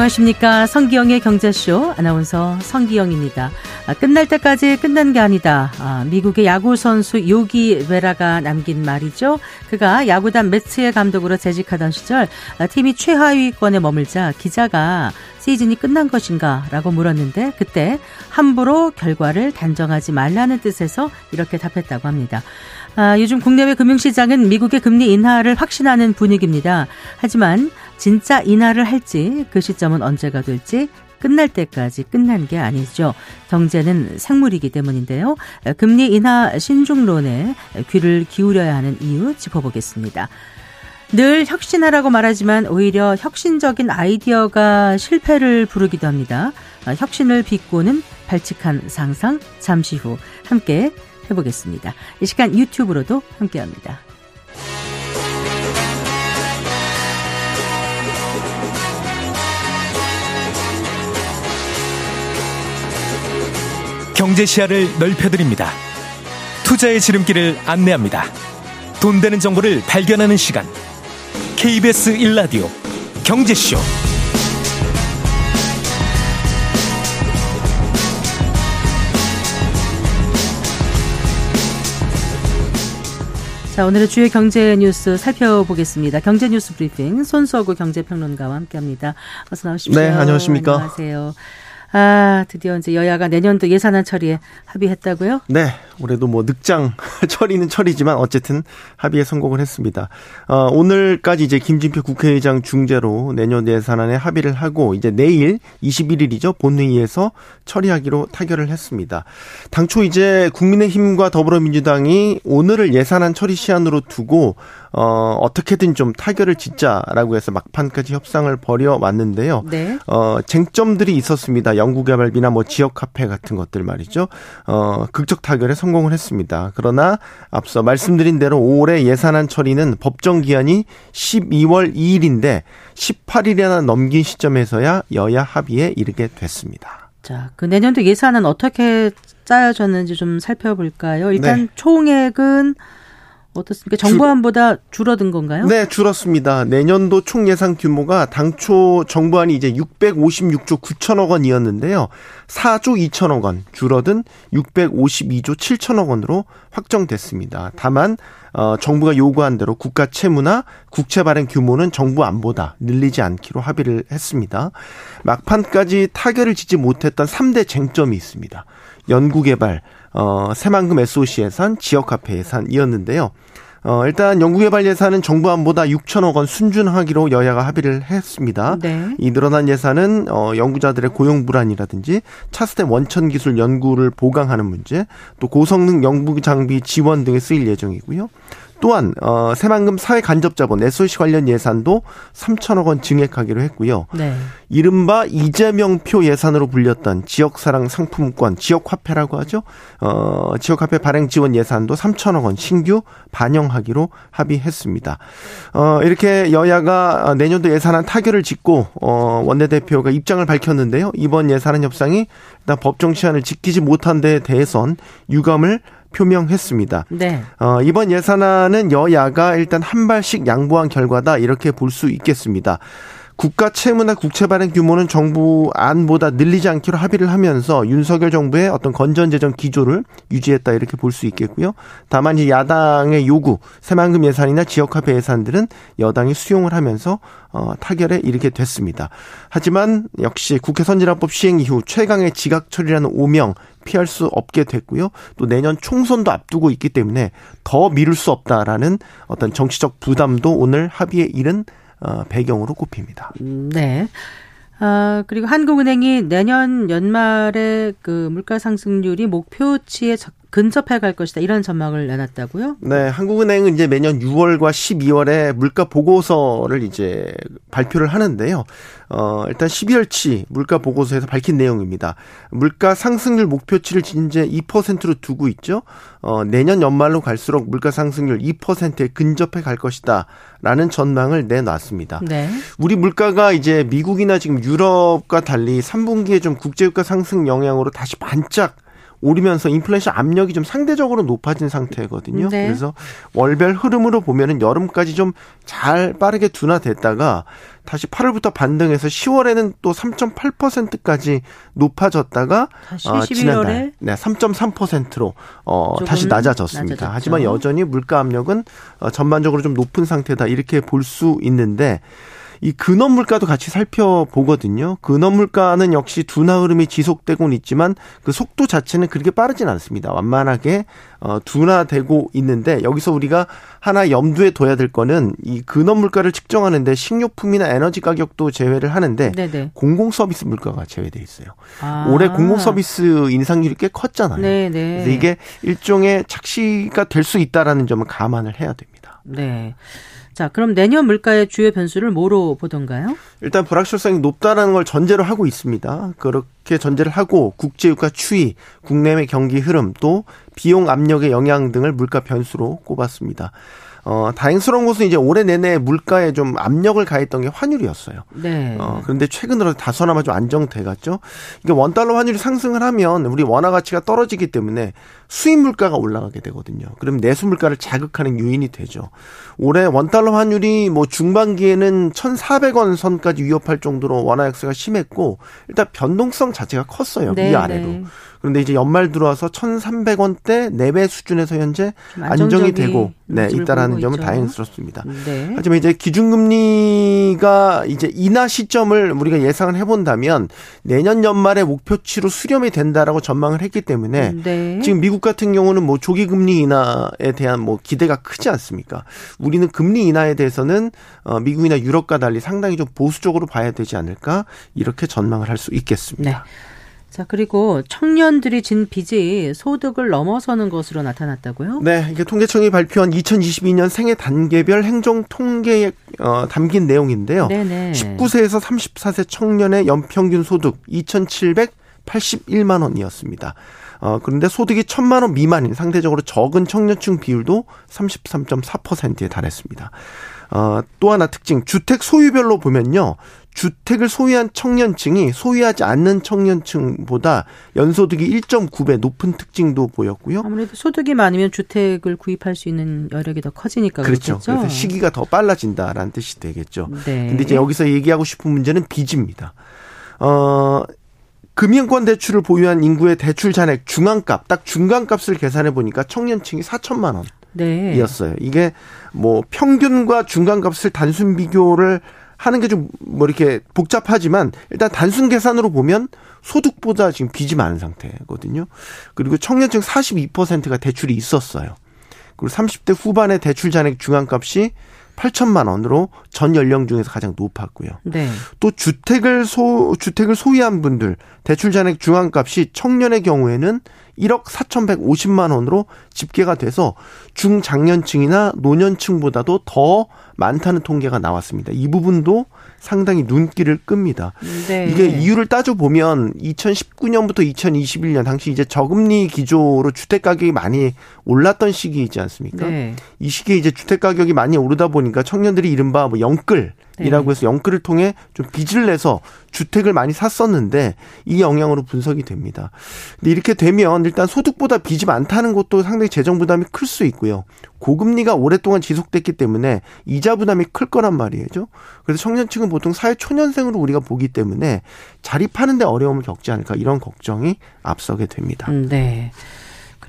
안녕하십니까. 성기영의 경제쇼 아나운서 성기영입니다. 아, 끝날 때까지 끝난 게 아니다. 아, 미국의 야구 선수 요기 베라가 남긴 말이죠. 그가 야구단 매츠의 감독으로 재직하던 시절 아, 팀이 최하위권에 머물자 기자가 시즌이 끝난 것인가 라고 물었는데 그때 함부로 결과를 단정하지 말라는 뜻에서 이렇게 답했다고 합니다. 아, 요즘 국내외 금융시장은 미국의 금리 인하를 확신하는 분위기입니다. 하지만 진짜 인하를 할지 그 시점은 언제가 될지 끝날 때까지 끝난 게 아니죠. 경제는 생물이기 때문인데요. 금리 인하 신중론에 귀를 기울여야 하는 이유 짚어보겠습니다. 늘 혁신하라고 말하지만 오히려 혁신적인 아이디어가 실패를 부르기도 합니다. 혁신을 비꼬는 발칙한 상상 잠시 후 함께 해보겠습니다. 이 시간 유튜브로도 함께합니다. 경제 시야를 넓혀드립니다. 투자의 지름길을 안내합니다. 돈 되는 정보를 발견하는 시간. KBS 1라디오 경제쇼. 자, 오늘의 주요 경제 뉴스 살펴보겠습니다. 경제 뉴스 브리핑 손수구 경제평론가와 함께합니다. 어서 나오십시오. 네, 안녕하십니까? 안녕하세요. 아, 드디어 이제 여야가 내년도 예산안 처리에 합의했다고요? 네, 올해도 뭐 늑장 처리는 처리지만 어쨌든 합의에 성공을 했습니다. 어, 오늘까지 이제 김진표 국회의장 중재로 내년 예산안에 합의를 하고 이제 내일 21일이죠 본회의에서 처리하기로 타결을 했습니다. 당초 이제 국민의힘과 더불어민주당이 오늘을 예산안 처리 시한으로 두고 어, 어떻게든 좀 타결을 짓자라고 해서 막판까지 협상을 벌여 왔는데요. 네. 어, 쟁점들이 있었습니다. 연구개발비나 뭐 지역 카페 같은 것들 말이죠. 어, 극적 타결에 성공을 했습니다. 그러나 앞서 말씀드린 대로 올해 예산안 처리는 법정 기한이 12월 2일인데 18일이나 넘긴 시점에서야 여야 합의에 이르게 됐습니다. 자, 그 내년도 예산은 어떻게 짜여졌는지 좀 살펴볼까요? 일단 네. 총액은 어떻습니까? 정부안보다 줄어든 건가요? 네, 줄었습니다. 내년도 총 예산 규모가 당초 정부안이 이제 656조 9천억 원이었는데요. 4조 2천억 원 줄어든 652조 7천억 원으로 확정됐습니다. 다만 어, 정부가 요구한 대로 국가 채무나 국채 발행 규모는 정부 안보다 늘리지 않기로 합의를 했습니다. 막판까지 타결을 짓지 못했던 3대 쟁점이 있습니다. 연구개발, 어, 새만금 SOC 예산, 지역화폐 예산이었는데요. 어, 일단 연구 개발 예산은 정부안보다 6천억 원 순준하기로 여야가 합의를 했습니다. 네. 이 늘어난 예산은 어, 연구자들의 고용 불안이라든지 차세대 원천 기술 연구를 보강하는 문제, 또 고성능 연구 장비 지원 등에 쓰일 예정이고요. 또한 어 새만금 사회 간접 자본 SOC 관련 예산도 3천억 원 증액하기로 했고요. 네. 이른바 이재명표 예산으로 불렸던 지역사랑 상품권, 지역화폐라고 하죠. 어 지역화폐 발행 지원 예산도 3천억 원 신규 반영하기로 합의했습니다. 어 이렇게 여야가 내년도 예산안 타결을 짓고 어 원내대표가 입장을 밝혔는데요. 이번 예산안 협상이 일단 법정 시한을 지키지 못한 데에 대해선 유감을 표명했습니다. 네. 어, 이번 예산안은 여야가 일단 한 발씩 양보한 결과다 이렇게 볼 수 있겠습니다. 국가 채무나 국채 발행 규모는 정부 안보다 늘리지 않기로 합의를 하면서 윤석열 정부의 어떤 건전 재정 기조를 유지했다 이렇게 볼 수 있겠고요. 다만 이 야당의 요구, 새만금 예산이나 지역화폐 예산들은 여당이 수용을 하면서 어, 타결에 이르게 됐습니다. 하지만 역시 국회 선진화법 시행 이후 최강의 지각 처리라는 오명 피할 수 없게 됐고요. 또 내년 총선도 앞두고 있기 때문에 더 미룰 수 없다라는 어떤 정치적 부담도 오늘 합의에 이른 어, 배경으로 꼽힙니다. 네. 아, 그리고 한국은행이 내년 연말에 그 물가 상승률이 목표치에 근접해 갈 것이다 이런 전망을 내놨다고요? 네, 한국은행은 이제 매년 6월과 12월에 물가 보고서를 이제 발표를 하는데요. 어, 일단 12월치 물가 보고서에서 밝힌 내용입니다. 물가 상승률 목표치를 이제 2%로 두고 있죠. 어, 내년 연말로 갈수록 물가 상승률 2%에 근접해 갈 것이다. 라는 전망을 내놨습니다. 네. 우리 물가가 이제 미국이나 지금 유럽과 달리 3분기에 좀 국제유가 상승 영향으로 다시 반짝 오르면서 인플레이션 압력이 좀 상대적으로 높아진 상태거든요. 네. 그래서 월별 흐름으로 보면은 여름까지 좀 잘 빠르게 둔화됐다가 다시 8월부터 반등해서 10월에는 또 3.8%까지 높아졌다가 다시 어, 11월에 지난달 네, 3.3%로 어, 다시 낮아졌습니다. 낮아졌죠. 하지만 여전히 물가 압력은 어, 전반적으로 좀 높은 상태다 이렇게 볼 수 있는데 이 근원 물가도 같이 살펴보거든요. 근원 물가는 역시 둔화 흐름이 지속되고는 있지만 그 속도 자체는 그렇게 빠르진 않습니다. 완만하게 어 둔화되고 있는데 여기서 우리가 하나 염두에 둬야 될 거는 이 근원 물가를 측정하는데 식료품이나 에너지 가격도 제외를 하는데 네네. 공공 서비스 물가가 제외돼 있어요. 아. 올해 공공 서비스 인상률이 꽤 컸잖아요. 네네. 그래서 이게 일종의 착시가 될 수 있다라는 점을 감안을 해야 됩니다. 네. 자, 그럼 내년 물가의 주요 변수를 뭐로 보던가요? 일단 불확실성이 높다라는 걸 전제로 하고 있습니다. 그렇게 전제를 하고 국제유가 추이, 국내외 경기 흐름, 또 비용 압력의 영향 등을 물가 변수로 꼽았습니다. 어, 다행스러운 것은 이제 올해 내내 물가에 좀 압력을 가했던 게 환율이었어요. 네. 어, 그런데 최근으로 다소나마 좀 안정돼 갔죠. 이게 원달러 환율이 상승을 하면 우리 원화 가치가 떨어지기 때문에 수입 물가가 올라가게 되거든요. 그럼 내수 물가를 자극하는 요인이 되죠. 올해 원달러 환율이 뭐 중반기에는 1,400원 선까지 위협할 정도로 원화 약세가 심했고 일단 변동성 자체가 컸어요. 네, 위아래로. 네. 그런데 이제 연말 들어와서 1,300원대 내배 수준에서 현재 좀 안정이 되고 네, 있다라는 점은 있죠. 다행스럽습니다. 네. 하지만 이제 기준금리가 이제 인하 시점을 우리가 예상을 해본다면 내년 연말에 목표치로 수렴이 된다라고 전망을 했기 때문에 네. 지금 미국 같은 경우는 뭐 조기 금리 인하에 대한 뭐 기대가 크지 않습니까? 우리는 금리 인하에 대해서는 어 미국이나 유럽과 달리 상당히 좀 보수적으로 봐야 되지 않을까 이렇게 전망을 할 수 있겠습니다. 네. 자, 그리고 청년들이 진 빚이 소득을 넘어서는 것으로 나타났다고요? 네, 이게 통계청이 발표한 2022년 생애 단계별 행정 통계에 어, 담긴 내용인데요. 네네. 19세에서 34세 청년의 연평균 소득 2,781만 원이었습니다. 어, 그런데 소득이 1,000만 원 미만인 상대적으로 적은 청년층 비율도 33.4%에 달했습니다. 어, 또 하나 특징, 주택 소유별로 보면요. 주택을 소유한 청년층이 소유하지 않는 청년층보다 연소득이 1.9배 높은 특징도 보였고요. 아무래도 소득이 많으면 주택을 구입할 수 있는 여력이 더 커지니까 그렇죠. 그렇겠죠. 그래서 시기가 더 빨라진다라는 뜻이 되겠죠. 네. 근데 이제 여기서 얘기하고 싶은 문제는 빚입니다. 어, 금융권 대출을 보유한 인구의 대출 잔액 중앙값, 딱 중간값을 계산해 보니까 청년층이 4천만 원. 네. 이었어요. 이게 뭐 평균과 중간값을 단순 비교를 하는 게 좀 뭐 이렇게 복잡하지만 일단 단순 계산으로 보면 소득보다 지금 빚이 많은 상태거든요. 그리고 청년층 42%가 대출이 있었어요. 그리고 30대 후반의 대출 잔액 중간값이 8천만 원으로 전 연령 중에서 가장 높았고요. 네. 또 주택을 소 주택을 소유한 분들 대출 잔액 중앙값이 청년의 경우에는 1억 4,150만 원으로 집계가 돼서 중장년층이나 노년층보다도 더 많다는 통계가 나왔습니다. 이 부분도 상당히 눈길을 끕니다. 네. 이게 이유를 따져 보면 2019년부터 2021년 당시 이제 저금리 기조로 주택 가격이 많이 올랐던 시기이지 않습니까? 네. 이 시기에 이제 주택 가격이 많이 오르다 보니까 청년들이 이른바 뭐 영끌 이라고 네. 해서 영끌을 통해 좀 빚을 내서 주택을 많이 샀었는데 이 영향으로 분석이 됩니다. 근데 이렇게 되면 일단 소득보다 빚이 많다는 것도 상당히 재정 부담이 클 수 있고요. 고금리가 오랫동안 지속됐기 때문에 이자 부담이 클 거란 말이죠. 그래서 청년층은 보통 사회 초년생으로 우리가 보기 때문에 자립하는데 어려움을 겪지 않을까 이런 걱정이 앞서게 됩니다. 음, 네.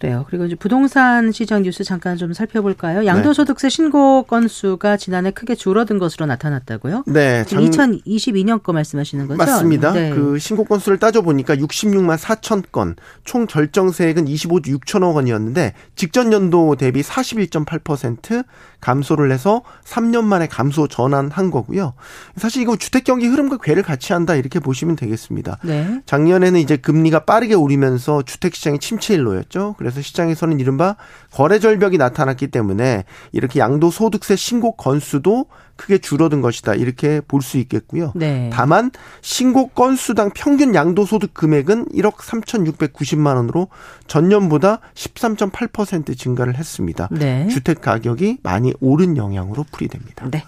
그래요. 그리고 이제 부동산 시장 뉴스 잠깐 좀 네. 살펴볼까요? 양도소득세 신고 건수가 지난해 크게 줄어든 것으로 나타났다고요? 네, 지금 2022년 거 말씀하시는 거죠? 맞습니다. 네. 그 신고 건수를 따져보니까 66만 4천 건, 총 결정세액은 25조 6천억 원이었는데 직전 연도 대비 41.8% 감소를 해서 3년 만에 감소 전환한 거고요. 사실 이거 주택 경기 흐름과 괴를 같이 한다 이렇게 보시면 되겠습니다. 네. 작년에는 이제 금리가 빠르게 오르면서 주택 시장이 침체일로였죠. 그래서 시장에서는 이른바 거래 절벽이 나타났기 때문에 이렇게 양도소득세 신고 건수도 크게 줄어든 것이다. 이렇게 볼 수 있겠고요. 네. 다만 신고 건수당 평균 양도소득 금액은 1억 3,690만 원으로 전년보다 13.8% 증가를 했습니다. 네. 주택 가격이 많이 오른 영향으로 풀이됩니다. 네.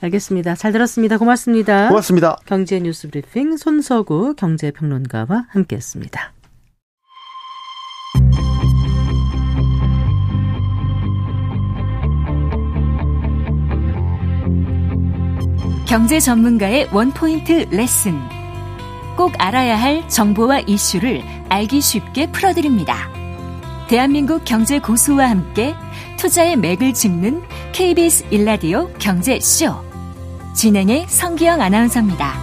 알겠습니다. 잘 들었습니다. 고맙습니다. 고맙습니다. 경제 뉴스 브리핑 손서구 경제평론가와 함께했습니다. 경제 전문가의 원포인트 레슨. 꼭 알아야 할 정보와 이슈를 알기 쉽게 풀어드립니다. 대한민국 경제 고수와 함께 투자의 맥을 짚는 KBS 일라디오 경제쇼. 진행의 성기영 아나운서입니다.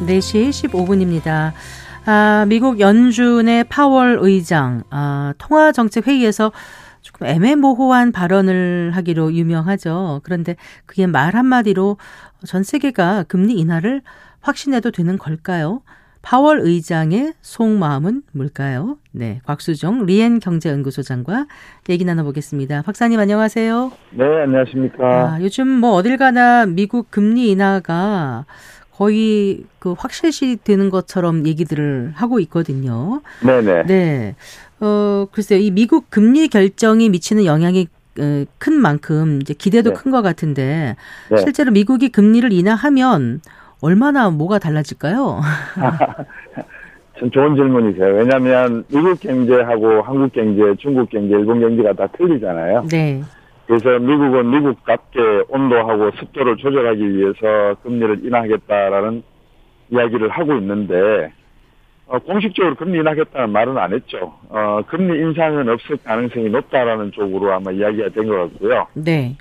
네시 15분입니다. 아, 미국 연준의 파월 의장, 아, 통화정책회의에서 애매모호한 발언을 하기로 유명하죠. 그런데 그게 말 한마디로 전 세계가 금리 인하를 확신해도 되는 걸까요? 파월 의장의 속마음은 뭘까요? 네, 곽수정 리엔 경제연구소장과 얘기 나눠보겠습니다. 박사님 안녕하세요. 네, 안녕하십니까. 아, 요즘 뭐 어딜 가나 미국 금리 인하가 거의 그 확실시 되는 것처럼 얘기들을 하고 있거든요. 네네. 네. 어, 글쎄요. 이 미국 금리 결정이 미치는 영향이 어, 큰 만큼 이제 기대도 네. 큰것 같은데 네. 실제로 미국이 금리를 인하하면 얼마나 뭐가 달라질까요? 참 좋은 질문이세요. 왜냐하면 미국 경제하고 한국 경제, 중국 경제, 일본 경제가 다 틀리잖아요. 네. 그래서 미국은 미국답게 온도하고 습도를 조절하기 위해서 금리를 인하하겠다라는 이야기를 하고 있는데 어, 공식적으로 금리 인하하겠다는 말은 안 했죠. 어, 금리 인상은 없을 가능성이 높다라는 쪽으로 아마 이야기가 된 것 같고요. 네.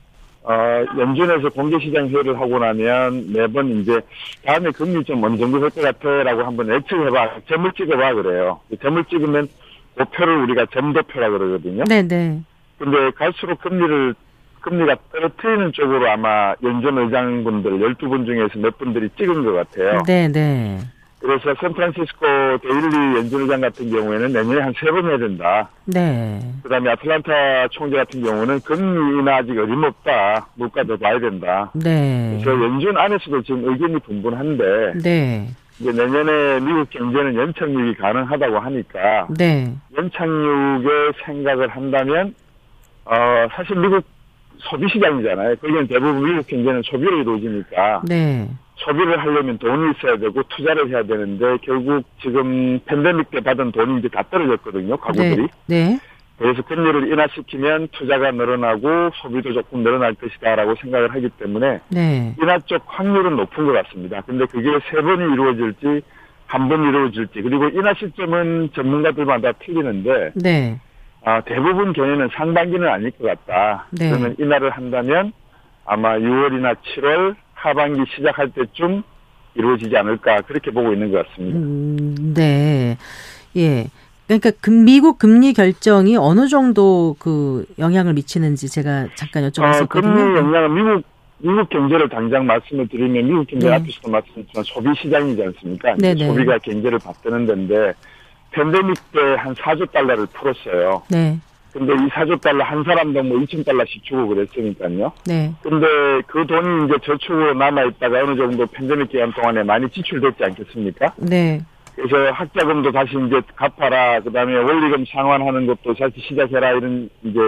어, 연준에서 공개시장 회의를 하고 나면 매번 이제 다음에 금리 좀 어느 정도 될 것 같아라고 한번 예측해봐, 점을 찍어봐 그래요. 점을 찍으면 그 표를 우리가 점도표라 그러거든요. 네, 네. 근데 갈수록 금리를 금리가 떨어뜨리는 쪽으로 아마 연준 의장분들 12분 중에서 몇 분들이 찍은 것 같아요. 네, 네. 그래서 샌프란시스코 데일리 연준 의장 같은 경우에는 내년에 한 세 번 해야 된다. 네. 그 다음에 아틀란타 총재 같은 경우는 금리 인하 아직 어림없다. 물가도 봐야 된다. 네. 그래서 연준 안에서도 지금 의견이 분분한데 네. 이제 내년에 미국 경제는 연착륙이 가능하다고 하니까 네. 연착륙의 생각을 한다면 어 사실 미국 소비 시장이잖아요. 거기는 대부분 미국 경제는 소비로 이루어지니까 네. 소비를 하려면 돈이 있어야 되고 투자를 해야 되는데 결국 지금 팬데믹 때 받은 돈이 이제 다 떨어졌거든요. 가구들이. 네. 네. 그래서 금리를 인하시키면 투자가 늘어나고 소비도 조금 늘어날 것이다라고 생각을 하기 때문에 네. 인하 쪽 확률은 높은 것 같습니다. 근데 그게 세 번이 이루어질지 한 번 이루어질지 그리고 인하 시점은 전문가들마다 틀리는데 네. 아, 대부분 견해는 상반기는 아닐 것 같다. 네. 그러면 인하를 한다면 아마 6월이나 7월 하반기 시작할 때쯤 이루어지지 않을까 그렇게 보고 있는 것 같습니다. 음, 네. 예. 그러니까 금- 미국 금리 결정이 어느 정도 그 영향을 미치는지 제가 잠깐 어, 여쭤봤었거든요. 금리 영향은 미국 미국 경제를 당장 말씀을 드리면 미국 경제 네. 앞에서도 말씀드렸지만 소비 시장이지 않습니까? 네, 네. 소비가 경제를 받드는 데인데 팬데믹 때 한 4조 달러를 풀었어요. 네. 근데 이 4조 달러 한 사람당 뭐 2천 달러씩 주고 그랬으니까요. 네. 근데 그 돈이 이제 저축으로 남아있다가 어느 정도 팬데믹 기간 동안에 많이 지출됐지 않겠습니까? 네. 그래서 학자금도 다시 이제 갚아라. 그 다음에 원리금 상환하는 것도 다시 시작해라. 이런 이제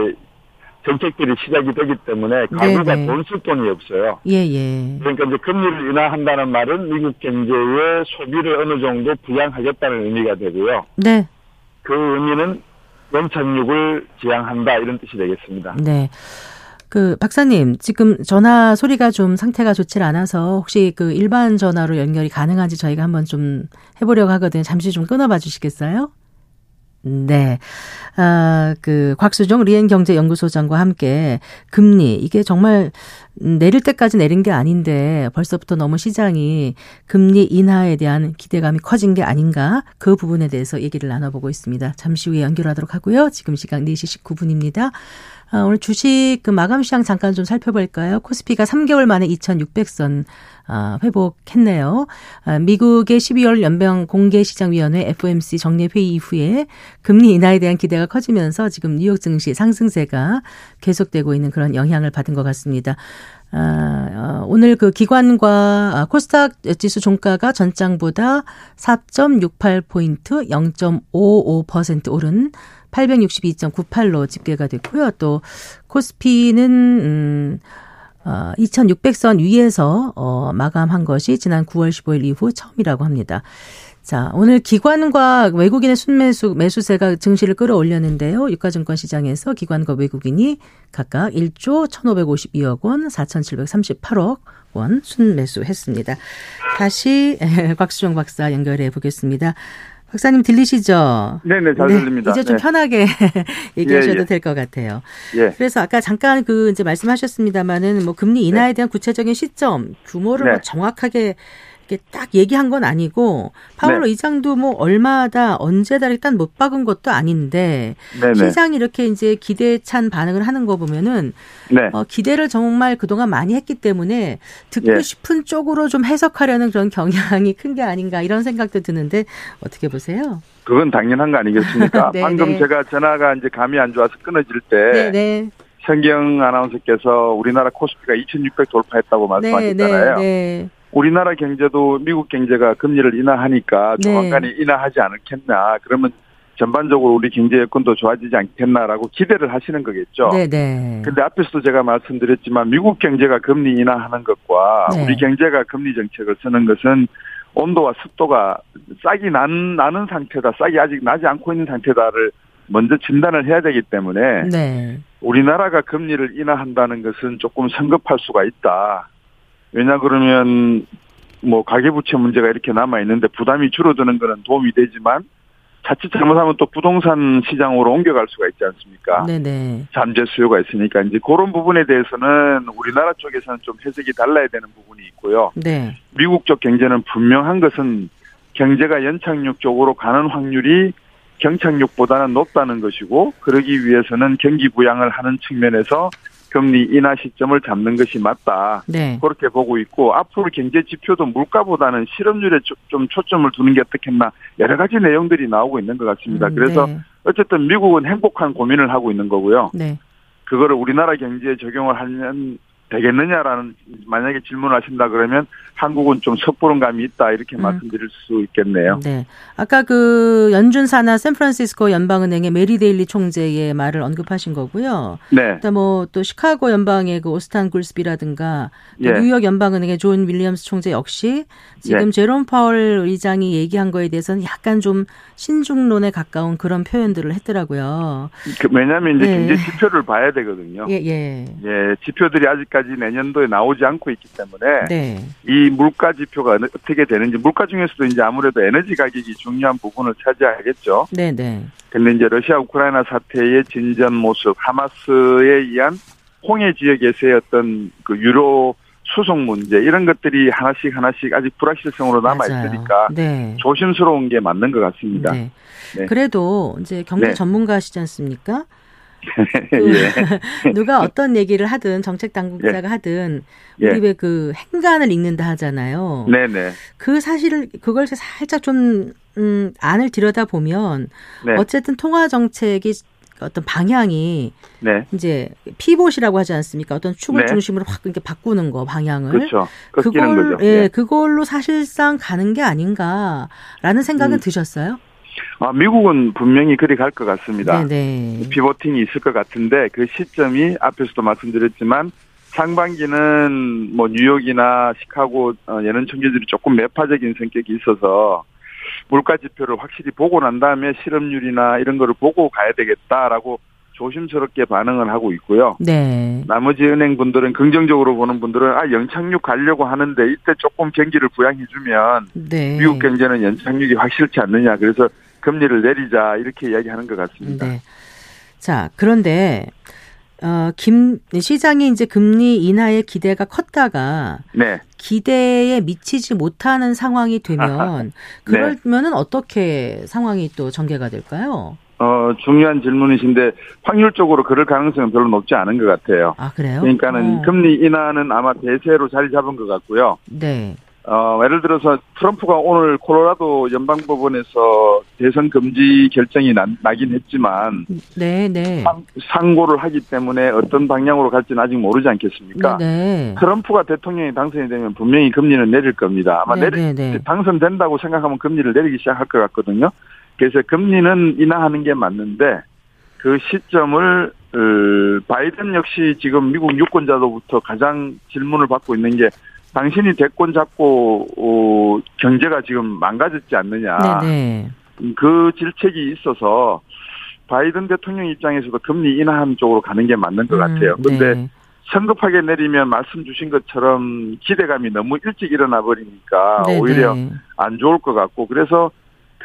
정책들이 시작이 되기 때문에 가구가. 돈 쓸 돈이 없어요. 예, 예. 그러니까 이제 금리를 인하한다는 말은 미국 경제의 소비를 어느 정도 부양하겠다는 의미가 되고요. 네. 그 의미는 연착륙을 지향한다 이런 뜻이 되겠습니다. 네. 그 박사님 지금 전화 소리가 좀 상태가 좋질 않아서 혹시 그 일반 전화로 연결이 가능한지 저희가 한번 좀 해보려고 하거든요. 잠시 좀 끊어봐 주시겠어요? 네. 아, 그, 곽수종 리엔경제연구소장과 함께 금리, 이게 정말 내릴 때까지 내린 게 아닌데 벌써부터 너무 시장이 금리 인하에 대한 기대감이 커진 게 아닌가 그 부분에 대해서 얘기를 나눠보고 있습니다. 잠시 후에 연결하도록 하고요. 지금 시각 4시 19분입니다. 아, 오늘 주식 그 마감 시장 잠깐 좀 살펴볼까요? 코스피가 3개월 만에 2,600선 아, 회복했네요. 아, 미국의 12월 연방 공개시장위원회 FOMC 정례 회의 이후에 금리 인하에 대한 기대가 커지면서 지금 뉴욕 증시 상승세가 계속되고 있는 그런 영향을 받은 것 같습니다. 아, 어, 오늘 그 기관과 아, 코스닥 지수 종가가 전장보다 4.68포인트 0.55% 오른 862.98로 집계가 됐고요. 또 코스피는 음 어, 2600선 위에서 어, 마감한 것이 지난 9월 15일 이후 처음이라고 합니다. 자, 오늘 기관과 외국인의 순매수, 매수세가 증시를 끌어올렸는데요. 유가증권 시장에서 기관과 외국인이 각각 1조 1,552억 원, 4,738억 원 순매수했습니다. 다시 곽수정 박사 연결해 보겠습니다. 박사님 들리시죠? 네네, 잘 네, 들립니다. 이제 좀 네. 편하게 얘기하셔도 예, 예. 될것 같아요. 예. 그래서 아까 잠깐 그 이제 말씀하셨습니다마는 뭐 금리 인하에 대한 구체적인 시점, 규모를 네. 뭐 정확하게 이렇게 딱 얘기한 건 아니고 파월 네. 의장도 뭐 얼마다 언제다 일단 못 박은 것도 아닌데 네네. 시장이 이렇게 이제 기대에 찬 반응을 하는 거 보면은 네. 어, 기대를 정말 그동안 많이 했기 때문에 듣고 예. 싶은 쪽으로 좀 해석하려는 그런 경향이 큰 게 아닌가 이런 생각도 드는데 어떻게 보세요? 그건 당연한 거 아니겠습니까? 네, 방금 네. 제가 전화가 이제 감이 안 좋아서 끊어질 때 네, 네. 현경 아나운서께서 우리나라 코스피가 2,600 돌파했다고 네, 말씀하셨잖아요. 네, 네. 우리나라 경제도 미국 경제가 금리를 인하하니까 네. 조만간에 인하하지 않겠나. 그러면 전반적으로 우리 경제 여건도 좋아지지 않겠나라고 기대를 하시는 거겠죠. 네, 네. 근데 앞에서도 제가 말씀드렸지만 미국 경제가 금리 인하하는 것과 네. 우리 경제가 금리 정책을 쓰는 것은 온도와 습도가 싹이 난, 나는 상태다, 싹이 아직 나지 않고 있는 상태다를 먼저 진단을 해야 되기 때문에 네. 우리나라가 금리를 인하한다는 것은 조금 성급할 수가 있다. 왜냐 그러면 뭐 가계부채 문제가 이렇게 남아 있는데 부담이 줄어드는 것은 도움이 되지만 자칫 잘못하면 또 부동산 시장으로 옮겨갈 수가 있지 않습니까? 네, 네. 잠재 수요가 있으니까 이제 그런 부분에 대해서는 우리나라 쪽에서는 좀 해석이 달라야 되는 부분이 있고요. 네. 미국 쪽 경제는 분명한 것은 경제가 연착륙 쪽으로 가는 확률이 경착륙보다는 높다는 것이고 그러기 위해서는 경기 부양을 하는 측면에서 금리 인하 시점을 잡는 것이 맞다. 네. 그렇게 보고 있고 앞으로 경제 지표도 물가보다는 실업률에 조- 좀 초점을 두는 게 어떻겠나 여러 가지 내용들이 나오고 있는 것 같습니다. 음, 그래서 네. 어쨌든 미국은 행복한 고민을 하고 있는 거고요. 네. 그거를 우리나라 경제에 적용을 하면 되겠느냐라는 만약에 질문을 하신다 그러면 한국은 좀 섣부른 감이 있다 이렇게 음. 말씀드릴 수 있겠네요. 네. 아까 그 연준 산하 샌프란시스코 연방은행의 메리 데일리 총재의 말을 언급하신 거고요. 네. 그다음 뭐또 시카고 연방의 그 오스탄 굴스비라든가 또 예. 뉴욕 연방은행의 존 윌리엄스 총재 역시 지금 예. 제롬 파월 의장이 얘기한 거에 대해서는 약간 좀 신중론에 가까운 그런 표현들을 했더라고요. 그 왜냐하면 이제 네. 경제 지표를 봐야 되거든요. 예, 예. 예, 지표들이 아직 까지 내년도에 나오지 않고 있기 때문에 네. 이 물가 지표가 어떻게 되는지 물가 중에서도 이제 아무래도 에너지 가격이 중요한 부분을 차지하겠죠. 네, 네. 근데 이제 러시아 우크라이나 사태의 진전 모습, 하마스에 의한 홍해 지역에서의 어떤 그 유로 수송 문제 이런 것들이 하나씩 하나씩 아직 불확실성으로 남아. 있으니까 네. 조심스러운 게 맞는 것 같습니다. 네. 네. 그래도 이제 경제 네. 전문가시지 않습니까? 예. 누가 어떤 얘기를 하든 정책 당국자가 하든 예. 우리 왜 그 행간을 읽는다 하잖아요. 네네. 그 사실을 그걸 살짝 좀 음, 안을 들여다 보면 네. 어쨌든 통화 정책이 어떤 방향이 네. 이제 피봇이라고 하지 않습니까? 어떤 축을 네. 중심으로 확 이렇게 바꾸는 거 방향을 그렇죠. 그걸 거죠. 예, 예. 그걸로 사실상 가는 게 아닌가라는 생각은 음. 드셨어요? 아, 미국은 분명히 그리 갈 것 같습니다. 네네. 피보팅이 있을 것 같은데 그 시점이 앞에서도 말씀드렸지만 상반기는 뭐 뉴욕이나 시카고 어, 예능 청계들이 조금 매파적인 성격이 있어서 물가 지표를 확실히 보고 난 다음에 실업률이나 이런 거를 보고 가야 되겠다라고 조심스럽게 반응을 하고 있고요. 네. 나머지 은행 분들은 긍정적으로 보는 분들은 아 연착륙 가려고 하는데 이때 조금 경기를 부양해주면 네. 미국 경제는 연착륙이 확실치 않느냐 그래서 금리를 내리자 이렇게 이야기하는 것 같습니다. 네. 자, 그런데 어, 김 시장이 이제 금리 인하의 기대가 컸다가 네. 기대에 미치지 못하는 상황이 되면 네. 그러면은 어떻게 상황이 또 전개가 될까요? 어, 중요한 질문이신데 확률적으로 그럴 가능성은 별로 높지 않은 것 같아요. 아, 그래요? 그러니까는 어. 금리 인하는 아마 대세로 자리 잡은 것 같고요. 네. 어, 예를 들어서 트럼프가 오늘 콜로라도 연방법원에서 대선 금지 결정이 나, 나긴 했지만 네, 네. 상, 상고를 하기 때문에 어떤 방향으로 갈지는 아직 모르지 않겠습니까? 네. 트럼프가 대통령이 당선이 되면 분명히 금리는 내릴 겁니다. 아마 네, 내리, 네, 네. 당선된다고 생각하면 금리를 내리기 시작할 것 같거든요. 그래서 금리는 인하하는 게 맞는데 그 시점을 어, 바이든 역시 지금 미국 유권자로부터 가장 질문을 받고 있는 게 당신이 대권 잡고 어, 경제가 지금 망가졌지 않느냐. 네네. 그 질책이 있어서 바이든 대통령 입장에서도 금리 인하하는 쪽으로 가는 게 맞는 것 같아요. 음, 근데 네. 성급하게 내리면 말씀 주신 것처럼 기대감이 너무 일찍 일어나 버리니까 네네. 오히려 안 좋을 것 같고 그래서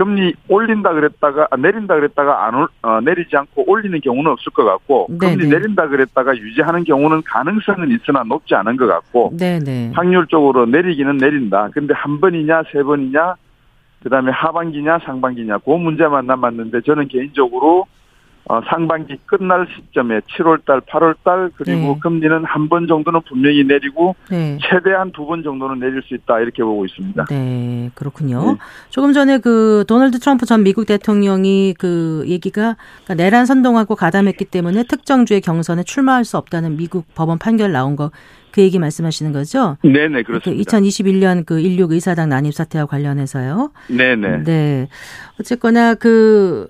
금리 올린다 그랬다가 아, 내린다 그랬다가 안 올, 어, 내리지 않고 올리는 경우는 없을 것 같고 네네. 금리 내린다 그랬다가 유지하는 경우는 가능성은 있으나 높지 않은 것 같고 네네. 확률적으로 내리기는 내린다. 근데 한 번이냐 세 번이냐 그다음에 하반기냐 상반기냐 그 문제만 남았는데 저는 개인적으로 어, 상반기 끝날 시점에 7월달, 8월달 그리고 네. 금리는 한 번 정도는 분명히 내리고 네. 최대한 두 번 정도는 내릴 수 있다 이렇게 보고 있습니다. 네, 그렇군요. 네. 조금 전에 그 도널드 트럼프 전 미국 대통령이 그 얘기가 그러니까 내란 선동하고 가담했기 때문에 특정 주의 경선에 출마할 수 없다는 미국 법원 판결 나온 거 그 얘기 말씀하시는 거죠? 네네 그 그렇습니다. 2021년 그 인류 의사당 난입 사태와 관련해서요. 네네. 네. 어쨌거나 그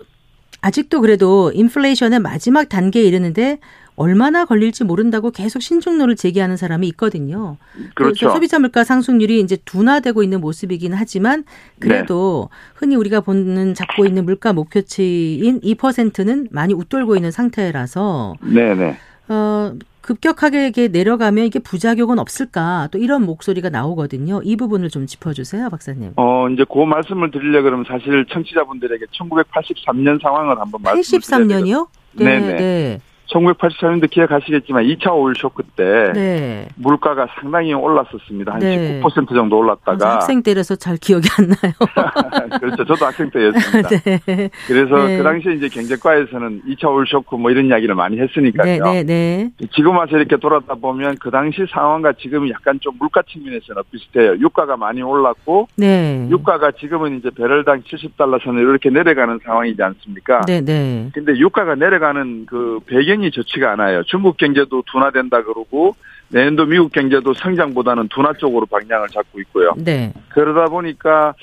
아직도 그래도 인플레이션의 마지막 단계에 이르는데 얼마나 걸릴지 모른다고 계속 신중론을 제기하는 사람이 있거든요. 그렇죠. 소비자 물가 상승률이 이제 둔화되고 있는 모습이긴 하지만 그래도 네. 흔히 우리가 보는 잡고 있는 물가 목표치인 2%는 많이 웃돌고 있는 상태라서 네네. 어 급격하게 이게 내려가면 이게 부작용은 없을까 또 이런 목소리가 나오거든요. 이 부분을 좀 짚어주세요, 박사님. 어 이제 그 말씀을 드리려 그러면 사실 청취자분들에게 1983년 상황을 한번 되거든요. 83년이요? 네. 네, 1984년도 기억하시겠지만 2차 오일 쇼크 때 네. 물가가 상당히 올랐었습니다. 한 네. 19% 정도 저 올랐다가 학생 때라서 잘 기억이 안 나요. 그렇죠. 저도 학생 때였습니다. 네. 그래서 네. 그 당시에 이제 경제과에서는 2차 오일 쇼크 뭐 이런 이야기를 많이 했으니까요. 네, 네, 네. 지금 와서 이렇게 돌아다 보면 그 당시 상황과 지금 약간 좀 물가 측면에서는 비슷해요. 유가가 많이 올랐고 네. 유가가 지금은 이제 배럴당 70달러 선을 이렇게 내려가는 상황이지 않습니까? 네, 네. 근데 유가가 내려가는 그 배경 이 좋지가 않아요. 중국 경제도 둔화된다 그러고 내년도 미국 경제도 성장보다는 둔화 쪽으로 방향을 잡고 있고요. 네. 그러다 보니까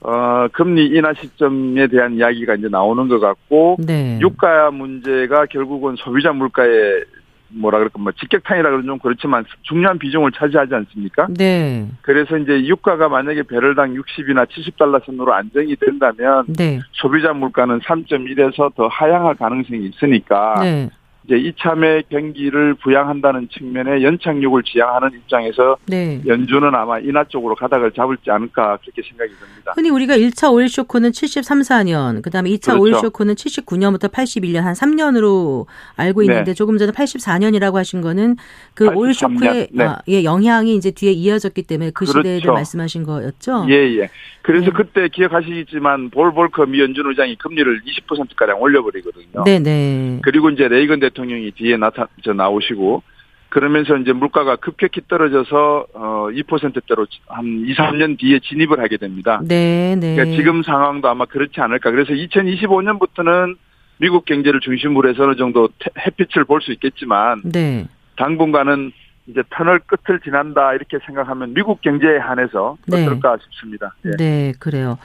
어 금리 인하 시점에 대한 이야기가 이제 나오는 것 같고 네. 유가 문제가 결국은 소비자 물가에 뭐라 그럴까 뭐 직격탄이라 그러면 좀 그렇지만 중요한 비중을 차지하지 않습니까? 네. 그래서 이제 유가가 만약에 배럴당 60이나 70달러 선으로 안정이 된다면 네. 소비자 물가는 3.1에서 더 하향할 가능성이 있으니까 네. 이제 이참에 경기를 부양한다는 측면에 연착륙을 지향하는 입장에서 네. 연준은 아마 인하 쪽으로 가닥을 잡을지 않을까 그렇게 생각이 듭니다. 흔히 우리가 1차 오일 쇼크는 73, 4년, 그다음에 2차 그렇죠. 오일 쇼크는 79년부터 81년 한 3년으로 알고 있는데 네. 조금 전에 84년이라고 하신 거는 그 오일 83 년, 쇼크의 네. 아, 예, 영향이 이제 뒤에 이어졌기 때문에 그 시대를 그렇죠. 말씀하신 거였죠? 예, 예. 그래서 네. 그때 기억하시겠지만 볼 볼커 미 연준 의장이 금리를 20%가량 올려버리거든요. 네, 네. 그리고 이제 레이건 대 통령이 뒤에 나타 저 나오시고 그러면서 이제 물가가 급격히 떨어져서 어 2%대로 한 2, 3년 뒤에 진입을 하게 됩니다. 네, 네. 그러니까 지금 상황도 아마 그렇지 않을까. 그래서 2025년부터는 미국 경제를 중심으로 해서 어느 정도 태- 햇빛을 볼 수 있겠지만 네. 당분간은 이제 터널 끝을 지난다 이렇게 생각하면 미국 경제에 한해서 네. 어떨까 싶습니다. 예. 네, 그래요.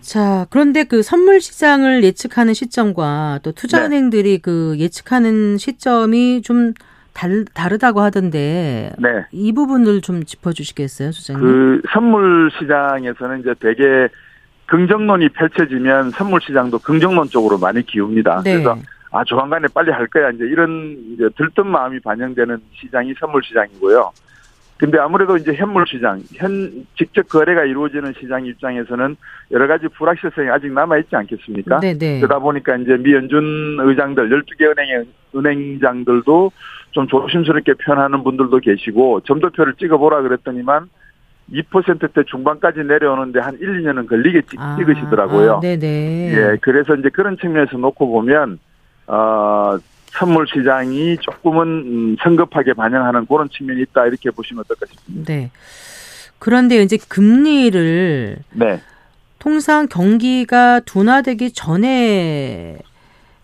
자, 그런데 그 선물 시장을 예측하는 시점과 또 네. 투자은행들이 그 예측하는 시점이 좀 달, 다르다고 하던데 네. 이 부분을 좀 짚어주시겠어요, 소장님? 그 선물 시장에서는 이제 되게 긍정론이 펼쳐지면 선물 시장도 긍정론 쪽으로 많이 기웁니다. 네. 그래서 아 조만간에 빨리 할 거야 이제 이런 이제 들뜬 마음이 반영되는 시장이 선물 시장이고요. 근데 아무래도 이제 현물 시장, 현 직접 거래가 이루어지는 시장 입장에서는 여러 가지 불확실성이 아직 남아 있지 않겠습니까? 네, 네. 그러다 보니까 이제 미 연준 의장들 12개 은행의 은행장들도 좀 조심스럽게 표현하는 분들도 계시고 점도표를 찍어보라 그랬더니만 2%대 중반까지 내려오는데 한 1, 2년은 걸리겠지 아, 찍으시더라고요. 아, 네네. 예, 그래서 이제 그런 측면에서 놓고 보면 어 선물 시장이 조금은 음, 성급하게 반영하는 그런 측면이 있다 이렇게 보시면 어떨까 싶습니다. 네. 그런데 이제 금리를 네. 통상 경기가 둔화되기 전에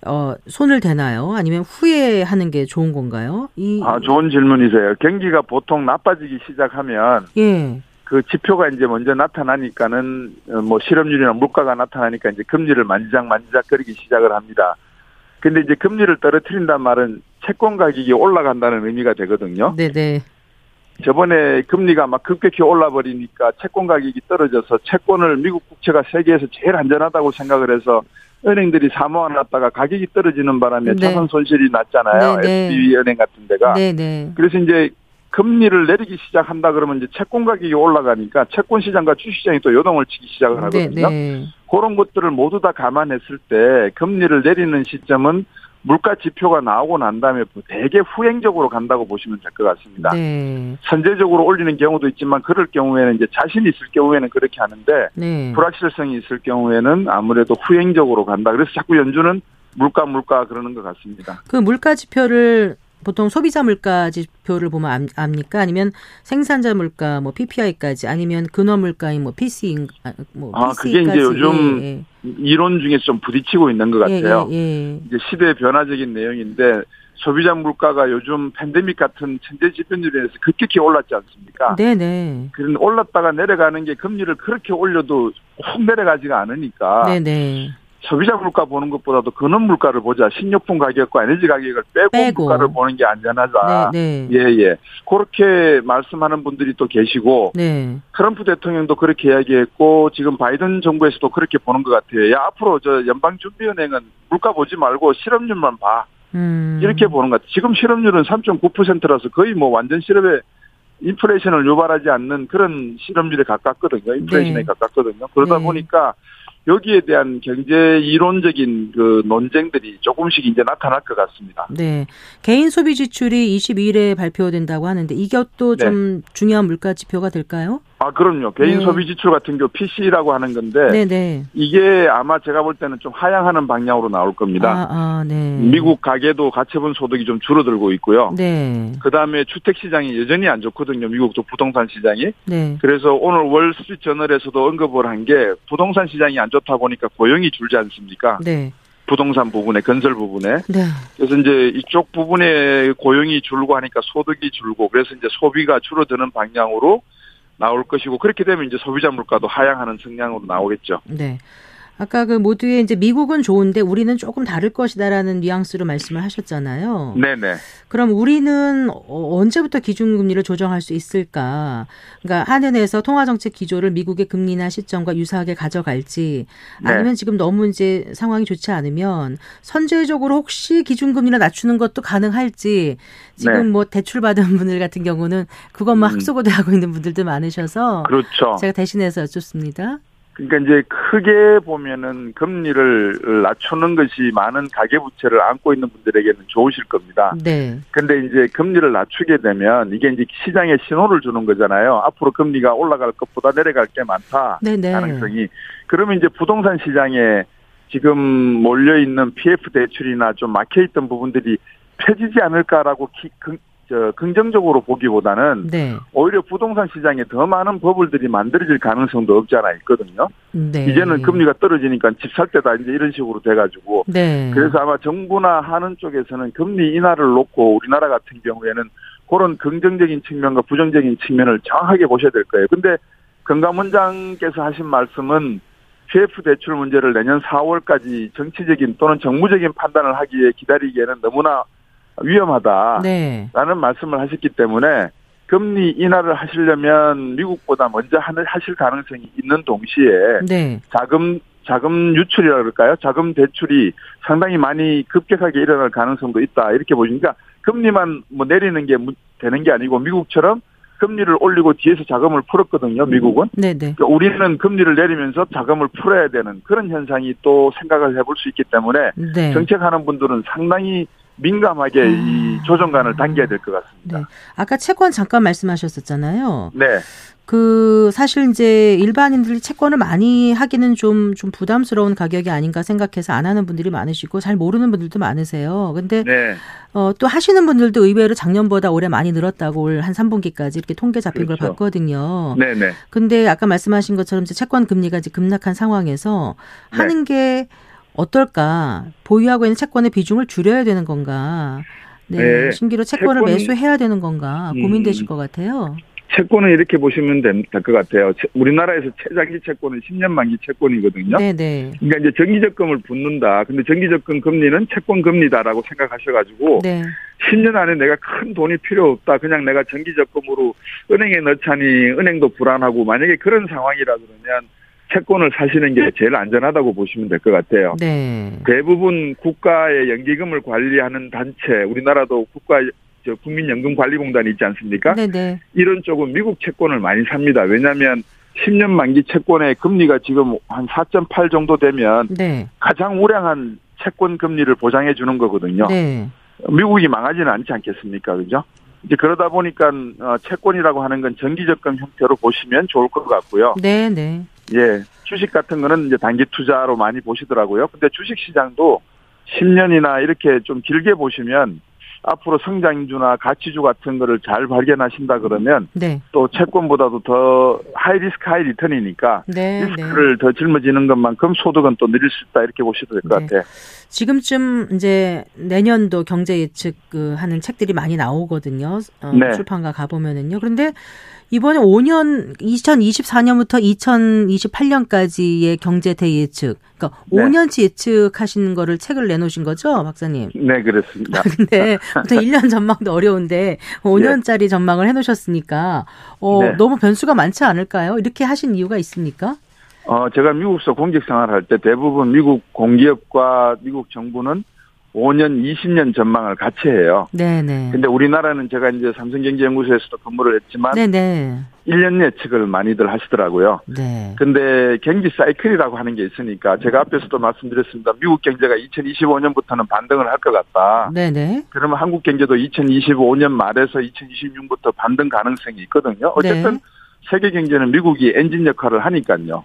어, 손을 대나요? 아니면 후에 하는 게 좋은 건가요? 이 아 좋은 질문이세요. 경기가 보통 나빠지기 시작하면 예. 그 지표가 이제 먼저 나타나니까는 어, 뭐 실업률이나 물가가 나타나니까 이제 금리를 만지작 만지작거리기 시작을 합니다. 근데 이제 금리를 떨어뜨린단 말은 채권 가격이 올라간다는 의미가 되거든요. 네, 네. 저번에 금리가 막 급격히 올라버리니까 채권 가격이 떨어져서 채권을 미국 국채가 세계에서 제일 안전하다고 생각을 해서 은행들이 사모아놨다가 가격이 떨어지는 바람에 네. 자산 손실이 났잖아요. 네, 네. SBB 은행 같은 데가. 네 네. 그래서 이제 금리를 내리기 시작한다 그러면 이제 채권 가격이 올라가니까 채권 시장과 주시장이 또 요동을 치기 시작을 하거든요. 네 네. 그런 것들을 모두 다 감안했을 때 금리를 내리는 시점은 물가 지표가 나오고 난 다음에 되게 후행적으로 간다고 보시면 될 것 같습니다. 네. 선제적으로 올리는 경우도 있지만 그럴 경우에는 이제 자신이 있을 경우에는 그렇게 하는데 네. 불확실성이 있을 경우에는 아무래도 후행적으로 간다. 그래서 자꾸 연준은 물가 물가 그러는 것 같습니다. 그 물가 지표를 보통 소비자 물가 지표를 보면 암- 압니까? 아니면 생산자 물가 뭐 PPI까지 아니면 근원 물가인 뭐 PC 뭐 아, 그게 PC까지 이제 요즘 예, 이론 중에서 좀 부딪히고 있는 것 예, 같아요. 예, 예. 이제 시대의 변화적인 내용인데 소비자 물가가 요즘 팬데믹 같은 천재 지표들에 의해서 급격히 올랐지 않습니까? 네, 네. 그런 올랐다가 내려가는 게 금리를 그렇게 올려도 확 내려가지가 않으니까 네, 네. 소비자 물가 보는 것보다도 근원 물가를 보자. 식료품 가격과 에너지 가격을 빼고, 빼고. 물가를 보는 게 안전하다. 네, 네. 예, 예. 그렇게 말씀하는 분들이 또 계시고 네. 트럼프 대통령도 그렇게 이야기했고 지금 바이든 정부에서도 그렇게 보는 것 같아요. 야, 앞으로 저 연방준비은행은 물가 보지 말고 실업률만 봐. 음. 이렇게 보는 것 같아요. 지금 실업률은 3.9%라서 거의 뭐 완전 실업에 인플레이션을 유발하지 않는 그런 실업률에 가깝거든요. 인플레이션에 네. 가깝거든요. 그러다 네. 보니까 여기에 대한 경제 이론적인 그 논쟁들이 조금씩 이제 나타날 것 같습니다. 네. 개인 소비 지출이 22일에 발표된다고 하는데 이것도 네. 좀 중요한 물가 지표가 될까요? 아, 그럼요. 개인 네. 소비 지출 같은 경우 PC라고 하는 건데 네, 네. 이게 아마 제가 볼 때는 좀 하향하는 방향으로 나올 겁니다. 아, 아, 네. 미국 가계도 가처분 소득이 좀 줄어들고 있고요. 네. 그 다음에 주택 시장이 여전히 안 좋거든요. 미국도 부동산 시장이. 네. 그래서 오늘 월스트리트 저널에서도 언급을 한 게 부동산 시장이 안 좋다 보니까 고용이 줄지 않습니까? 네. 부동산 부분에 건설 부분에 네. 그래서 이제 이쪽 부분에 고용이 줄고 하니까 소득이 줄고 그래서 이제 소비가 줄어드는 방향으로 나올 것이고 그렇게 되면 이제 소비자 물가도 하향하는 성향으로 나오겠죠. 네. 아까 그 모두의 이제 미국은 좋은데 우리는 조금 다를 것이다라는 뉘앙스로 말씀을 하셨잖아요. 네네. 그럼 우리는 어, 언제부터 기준금리를 조정할 수 있을까? 그러니까 한은에서 통화정책 기조를 미국의 금리나 시점과 유사하게 가져갈지 네. 아니면 지금 너무 이제 상황이 좋지 않으면 선제적으로 혹시 기준금리를 낮추는 것도 가능할지 지금 네. 뭐 대출 받은 분들 같은 경우는 그것만 음. 학소고대 하고 있는 분들도 많으셔서 그렇죠. 제가 대신해서 여쭙습니다. 그러니까 이제 크게 보면은 금리를 낮추는 것이 많은 가계부채를 안고 있는 분들에게는 좋으실 겁니다. 네. 근데 이제 금리를 낮추게 되면 이게 이제 시장에 신호를 주는 거잖아요. 앞으로 금리가 올라갈 것보다 내려갈 게 많다. 네네. 가능성이. 그러면 이제 부동산 시장에 지금 몰려 있는 PF 대출이나 좀 막혀 있던 부분들이 펴지지 않을까라고 기, 긍, 저, 긍정적으로 보기보다는 네. 오히려 부동산 시장에 더 많은 버블들이 만들어질 가능성도 없지 않아 있거든요. 네. 이제는 금리가 떨어지니까 집 살 때다 이제 이런 식으로 돼가지고 네. 그래서 아마 정부나 하는 쪽에서는 금리 인하를 놓고 우리나라 같은 경우에는 그런 긍정적인 측면과 부정적인 측면을 정확하게 보셔야 될 거예요. 근데 건강원장께서 하신 말씀은 PF 대출 문제를 내년 4월까지 정치적인 또는 정무적인 판단을 하기에 기다리기에는 너무나 위험하다. 네. 라는 말씀을 하셨기 때문에 금리 인하를 하시려면 미국보다 먼저 하실 가능성이 있는 동시에 네. 자금 자금 유출이라 그럴까요? 자금 대출이 상당히 많이 급격하게 일어날 가능성도 있다. 이렇게 보시니까 금리만 뭐 내리는 게 문- 되는 게 아니고 미국처럼 금리를 올리고 뒤에서 자금을 풀었거든요. 미국은. 네, 네. 그러니까 우리는 금리를 내리면서 자금을 풀어야 되는 그런 현상이 또 생각을 해볼 수 있기 때문에 네. 정책하는 분들은 상당히 민감하게 아. 이 조정관을 당겨야 될 것 같습니다. 네. 아까 채권 잠깐 말씀하셨었잖아요. 네. 그 사실 이제 일반인들이 채권을 많이 하기는 좀좀 부담스러운 가격이 아닌가 생각해서 안 하는 분들이 많으시고 잘 모르는 분들도 많으세요. 근데 네. 어, 또 하시는 분들도 의외로 작년보다 올해 많이 늘었다고 올 한 3분기까지 이렇게 통계 잡힌 걸 그렇죠. 봤거든요. 네, 네. 근데 아까 말씀하신 것처럼 이제 채권 금리가 이제 급락한 상황에서 네. 하는 게 어떨까? 보유하고 있는 채권의 비중을 줄여야 되는 건가? 네. 네. 신기로 채권을 채권- 매수해야 되는 건가? 음. 고민되실 것 같아요. 채권은 이렇게 보시면 될 것 같아요. 채- 우리나라에서 최장기 채권은 10년 만기 채권이거든요. 네, 네. 그러니까 이제 정기적금을 붓는다. 근데 정기적금 금리는 채권 금리다라고 생각하셔가지고 네. 10년 안에 내가 큰 돈이 필요 없다. 그냥 내가 정기적금으로 은행에 넣자니 은행도 불안하고 만약에 그런 상황이라 그러면 채권을 사시는 게 제일 안전하다고 보시면 될 것 같아요. 네. 대부분 국가의 연기금을 관리하는 단체, 우리나라도 국가 저 국민연금관리공단이 있지 않습니까? 네네. 이런 쪽은 미국 채권을 많이 삽니다. 왜냐하면 10년 만기 채권의 금리가 지금 한 4.8 정도 되면 네. 가장 우량한 채권 금리를 보장해 주는 거거든요. 네. 미국이 망하지는 않지 않겠습니까? 그죠? 이제 그러다 보니까 어, 채권이라고 하는 건 정기적금 형태로 보시면 좋을 것 같고요. 네, 네. 예, 주식 같은 거는 이제 단기 투자로 많이 보시더라고요. 근데 주식 시장도 10년이나 이렇게 좀 길게 보시면 앞으로 성장주나 가치주 같은 거를 잘 발견하신다 그러면 네. 또 채권보다도 더 high risk high return이니까 네, 네. 리스크를 더 짊어지는 것만큼 소득은 또 늘릴 수 있다 이렇게 보셔도 될것 네. 같아요. 지금쯤 이제 내년도 경제 예측 그 하는 책들이 많이 나오거든요. 어, 네. 출판가 가보면은요. 그런데 이번에 5년, 2024년부터 2028년까지의 경제 대 예측, 그러니까 네. 5년치 예측하시는 거를 책을 내놓으신 거죠, 박사님? 네, 그렇습니다. 근데 보통 1년 전망도 어려운데 5년짜리 전망을 해놓으셨으니까 어, 네. 너무 변수가 많지 않을까요? 이렇게 하신 이유가 있습니까? 어, 제가 미국서 공직 생활할 때 대부분 미국 공기업과 미국 정부는 5년, 20년 전망을 같이 해요. 네네. 근데 우리나라는 제가 이제 삼성경제연구소에서도 근무를 했지만 네네. 1년 예측을 많이들 하시더라고요. 네. 근데 경기 사이클이라고 하는 게 있으니까 제가 앞에서도 말씀드렸습니다. 미국 경제가 2025년부터는 반등을 할 것 같다. 네네. 그러면 한국 경제도 2025년 말에서 2026부터 반등 가능성이 있거든요. 어쨌든 네. 세계 경제는 미국이 엔진 역할을 하니까요.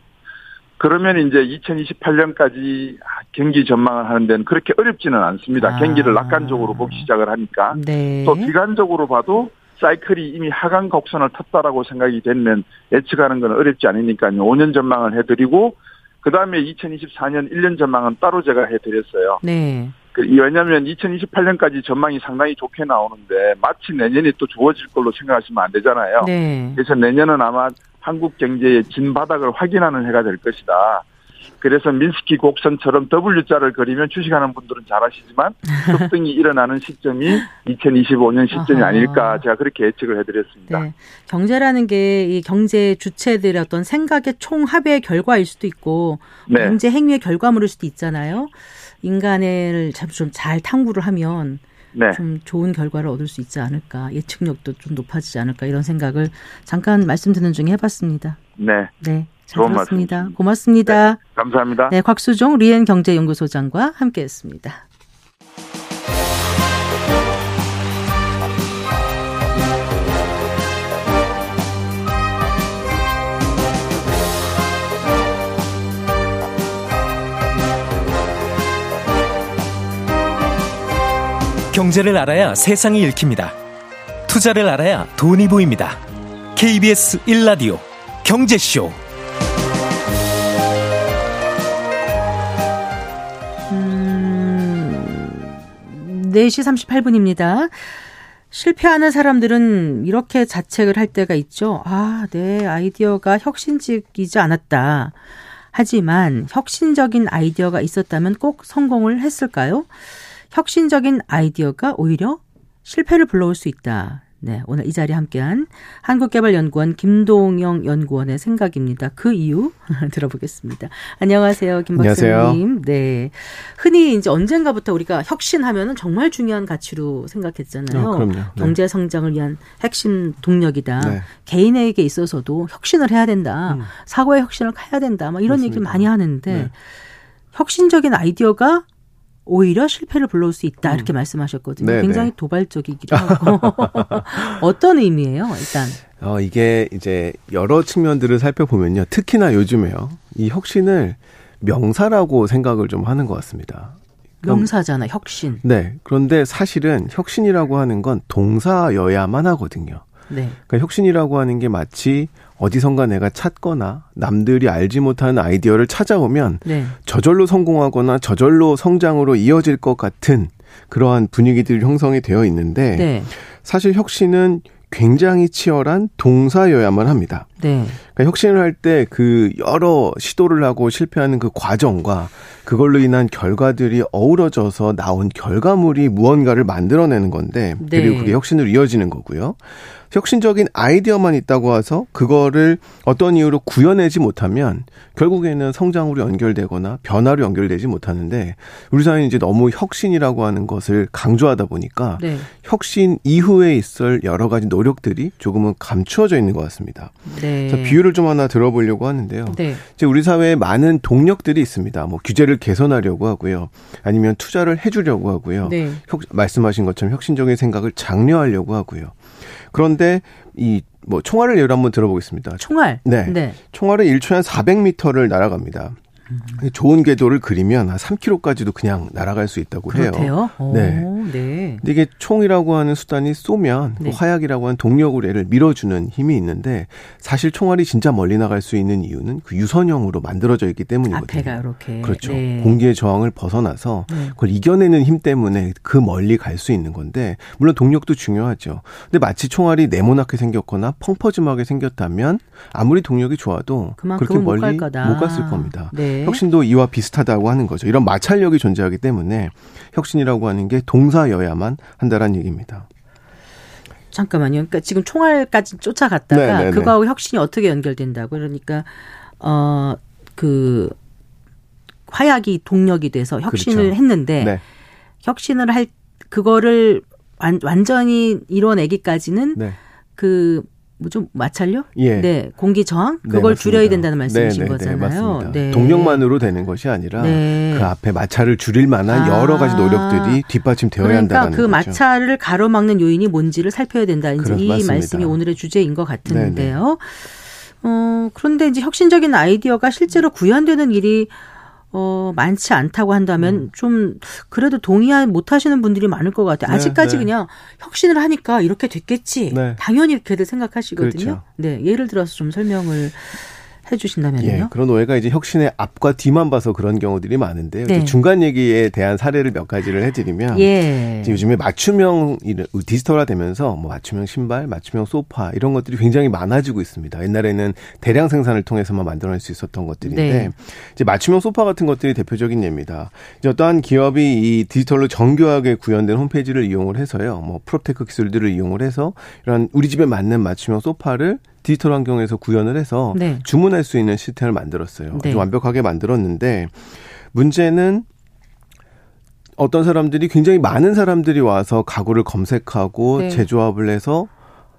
그러면 이제 2028년까지 경기 전망을 하는 데는 그렇게 어렵지는 않습니다. 아. 경기를 낙관적으로 보기 시작을 하니까. 네. 또 기간적으로 봐도 사이클이 이미 하강 곡선을 탔다라고 생각이 되면 예측하는 건 어렵지 않으니까요. 5년 전망을 해드리고 그 다음에 2024년 1년 전망은 따로 제가 해드렸어요. 네. 그- 왜냐하면 2028년까지 전망이 상당히 좋게 나오는데 마치 내년이 또 좋아질 걸로 생각하시면 안 되잖아요. 네. 그래서 내년은 아마 한국 경제의 진바닥을 확인하는 해가 될 것이다. 그래서 민스키 곡선처럼 W자를 그리면 주식하는 분들은 잘 아시지만 급등이 일어나는 시점이 2025년 시점이. 아닐까 제가 그렇게 예측을 해드렸습니다. 네. 경제라는 게 이 경제 주체들의 어떤 생각의 총합의 결과일 수도 있고 네. 경제 행위의 결과물일 수도 있잖아요. 인간을 좀잘 탐구를 하면 네. 좀 좋은 결과를 얻을 수 있지 않을까 예측력도 좀 높아지지 않을까 이런 생각을 잠깐 말씀 듣는 중에 해봤습니다. 네. 네, 잘 들었습니다. 고맙습니다. 감사합니다. 네, 곽수종 리엔 경제연구소장과 함께했습니다. 경제를 알아야 세상이 읽힙니다. 투자를 알아야 돈이 보입니다. KBS 1라디오 경제쇼. 음, 4시 38분입니다. 실패하는 사람들은 이렇게 자책을 할 때가 있죠. 아, 내 아이디어가 혁신적이지 않았다. 하지만 혁신적인 아이디어가 있었다면 꼭 성공을 했을까요? 혁신적인 아이디어가 오히려 실패를 불러올 수 있다. 네, 오늘 이 자리에 함께한 한국개발연구원 김동영 연구원의 생각입니다. 그 이유 들어보겠습니다. 안녕하세요, 김 안녕하세요. 박사님. 네, 흔히 이제 언젠가부터 우리가 혁신하면은 정말 중요한 가치로 생각했잖아요. 어, 그럼요. 네. 경제 성장을 위한 핵심 동력이다. 네. 개인에게 있어서도 혁신을 해야 된다. 음. 사고의 혁신을 해야 된다. 막 이런 얘기 맞습니다. 많이 하는데 네. 혁신적인 아이디어가 오히려 실패를 불러올 수 있다 이렇게 말씀하셨거든요. 음. 네, 굉장히 네. 도발적이기도 하고 어떤 의미예요? 일단 어, 이게 이제 여러 측면들을 살펴보면요. 특히나 요즘에요. 이 혁신을 명사라고 생각을 좀 하는 것 같습니다. 명사잖아 혁신. 네. 그런데 사실은 혁신이라고 하는 건 동사여야만 하거든요. 네, 그러니까 혁신이라고 하는 게 마치 어디선가 내가 찾거나 남들이 알지 못하는 아이디어를 찾아오면 네, 저절로 성공하거나 저절로 성장으로 이어질 것 같은 그러한 분위기들이 형성이 되어 있는데 네, 사실 혁신은 굉장히 치열한 동사여야만 합니다. 네, 그러니까 혁신을 할 때 그 여러 시도를 하고 실패하는 그 과정과 그걸로 인한 결과들이 어우러져서 나온 결과물이 무언가를 만들어내는 건데 네. 그리고 그게 혁신으로 이어지는 거고요. 혁신적인 아이디어만 있다고 해서 그거를 어떤 이유로 구현내지 못하면 결국에는 성장으로 연결되거나 변화로 연결되지 못하는데 우리 사회는 이제 너무 혁신이라고 하는 것을 강조하다 보니까 네. 혁신 이후에 있을 여러 가지 노력들이 조금은 감추어져 있는 것 같습니다. 네. 자, 비유를 좀 하나 들어보려고 하는데요. 네. 이제 우리 사회에 많은 동력들이 있습니다. 뭐 규제를 개선하려고 하고요. 아니면 투자를 해주려고 하고요. 네. 혁, 말씀하신 것처럼 혁신적인 생각을 장려하려고 하고요. 그런데 이 뭐 총알을 예로 한번 들어보겠습니다. 총알. 네. 네. 총알은 1초에 한 400m를 날아갑니다. 좋은 궤도를 그리면 한 3km까지도 그냥 날아갈 수 있다고 해요. 그렇대요. 오, 네. 네. 근데 이게 총이라고 하는 수단이 쏘면 그 네. 화약이라고 하는 동력으로 얘를 밀어주는 힘이 있는데 사실 총알이 진짜 멀리 나갈 수 있는 이유는 그 유선형으로 만들어져 있기 때문이거든요. 앞에가 이렇게. 그렇죠. 네. 공기의 저항을 벗어나서 네. 그걸 이겨내는 힘 때문에 그 멀리 갈 수 있는 건데 물론 동력도 중요하죠. 근데 마치 총알이 네모나게 생겼거나 펑퍼짐하게 생겼다면 아무리 동력이 좋아도 그렇게 못 멀리 갈 거다. 못 갔을 겁니다. 네. 혁신도 이와 비슷하다고 하는 거죠. 이런 마찰력이 존재하기 때문에 혁신이라고 하는 게 동사여야만 한다라는 얘기입니다. 잠깐만요. 그러니까 지금 총알까지 쫓아갔다가 네, 네, 네. 그거하고 혁신이 어떻게 연결된다고 그러니까 어그 화약이 동력이 돼서 혁신을 그렇죠. 했는데 네. 혁신을 할 그거를 완, 완전히 이뤄내기까지는 네. 그 뭐좀 마찰력? 예. 네, 공기 저항 네, 그걸 맞습니다. 줄여야 된다는 말씀이신 네, 네, 거잖아요. 네. 동력만으로 되는 것이 아니라 네. 그 앞에 마찰을 줄일 만한 아. 여러 가지 노력들이 뒷받침되어야 그러니까 한다는 그 거죠. 마찰을 가로막는 요인이 뭔지를 살펴야 된다. 그렇- 이 맞습니다. 말씀이 오늘의 주제인 것 같은데요. 어, 그런데 이제 혁신적인 아이디어가 실제로 구현되는 일이 어, 많지 않다고 한다면 음. 좀 그래도 동의 못 하시는 분들이 많을 것 같아요. 네, 아직까지 네. 그냥 혁신을 하니까 이렇게 됐겠지. 네. 당연히 이렇게들 생각하시거든요. 그렇죠. 네. 예를 들어서 좀 설명을 해 주신다면요. 예, 그런 오해가 이제 혁신의 앞과 뒤만 봐서 그런 경우들이 많은데요. 네. 중간 얘기에 대한 사례를 몇 가지를 해드리면 예. 요즘에 맞춤형 이- 디지털화 되면서 뭐 맞춤형 신발, 맞춤형 소파 이런 것들이 굉장히 많아지고 있습니다. 옛날에는 대량 생산을 통해서만 만들어낼 수 있었던 것들인데 네. 이제 맞춤형 소파 같은 것들이 대표적인 예입니다. 이제 어떠한 기업이 이 디지털로 정교하게 구현된 홈페이지를 이용을 해서요, 뭐 proptech 기술들을 이용을 해서 이런 우리 집에 맞는 맞춤형 소파를 디지털 환경에서 구현을 해서 네. 주문할 수 있는 시스템을 만들었어요. 네. 아주 완벽하게 만들었는데 문제는 어떤 사람들이 굉장히 많은 사람들이 와서 가구를 검색하고 네. 재조합을 해서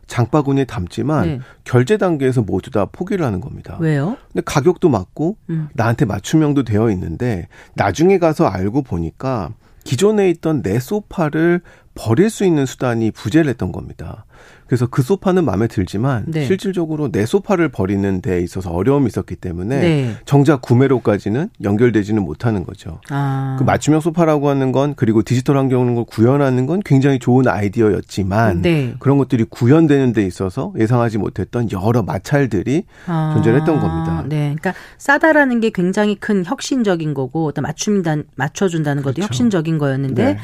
장바구니에 담지만 네. 결제 단계에서 모두 다 포기를 하는 겁니다. 왜요? 근데 가격도 맞고 음. 나한테 맞춤형도 되어 있는데 나중에 가서 알고 보니까 기존에 있던 내 소파를 버릴 수 있는 수단이 부재를 했던 겁니다. 그래서 그 소파는 마음에 들지만 네. 실질적으로 내 소파를 버리는 데 있어서 어려움이 있었기 때문에 네. 정작 구매로까지는 연결되지는 못하는 거죠. 아. 그 맞춤형 소파라고 하는 건 그리고 디지털 환경을 구현하는 건 굉장히 좋은 아이디어였지만 네. 그런 것들이 구현되는 데 있어서 예상하지 못했던 여러 마찰들이 아, 존재했던 겁니다. 네, 그러니까 싸다라는 게 굉장히 큰 혁신적인 거고, 또 맞춤단 맞춰 준다는 것도 그렇죠. 혁신적인 거였는데 네.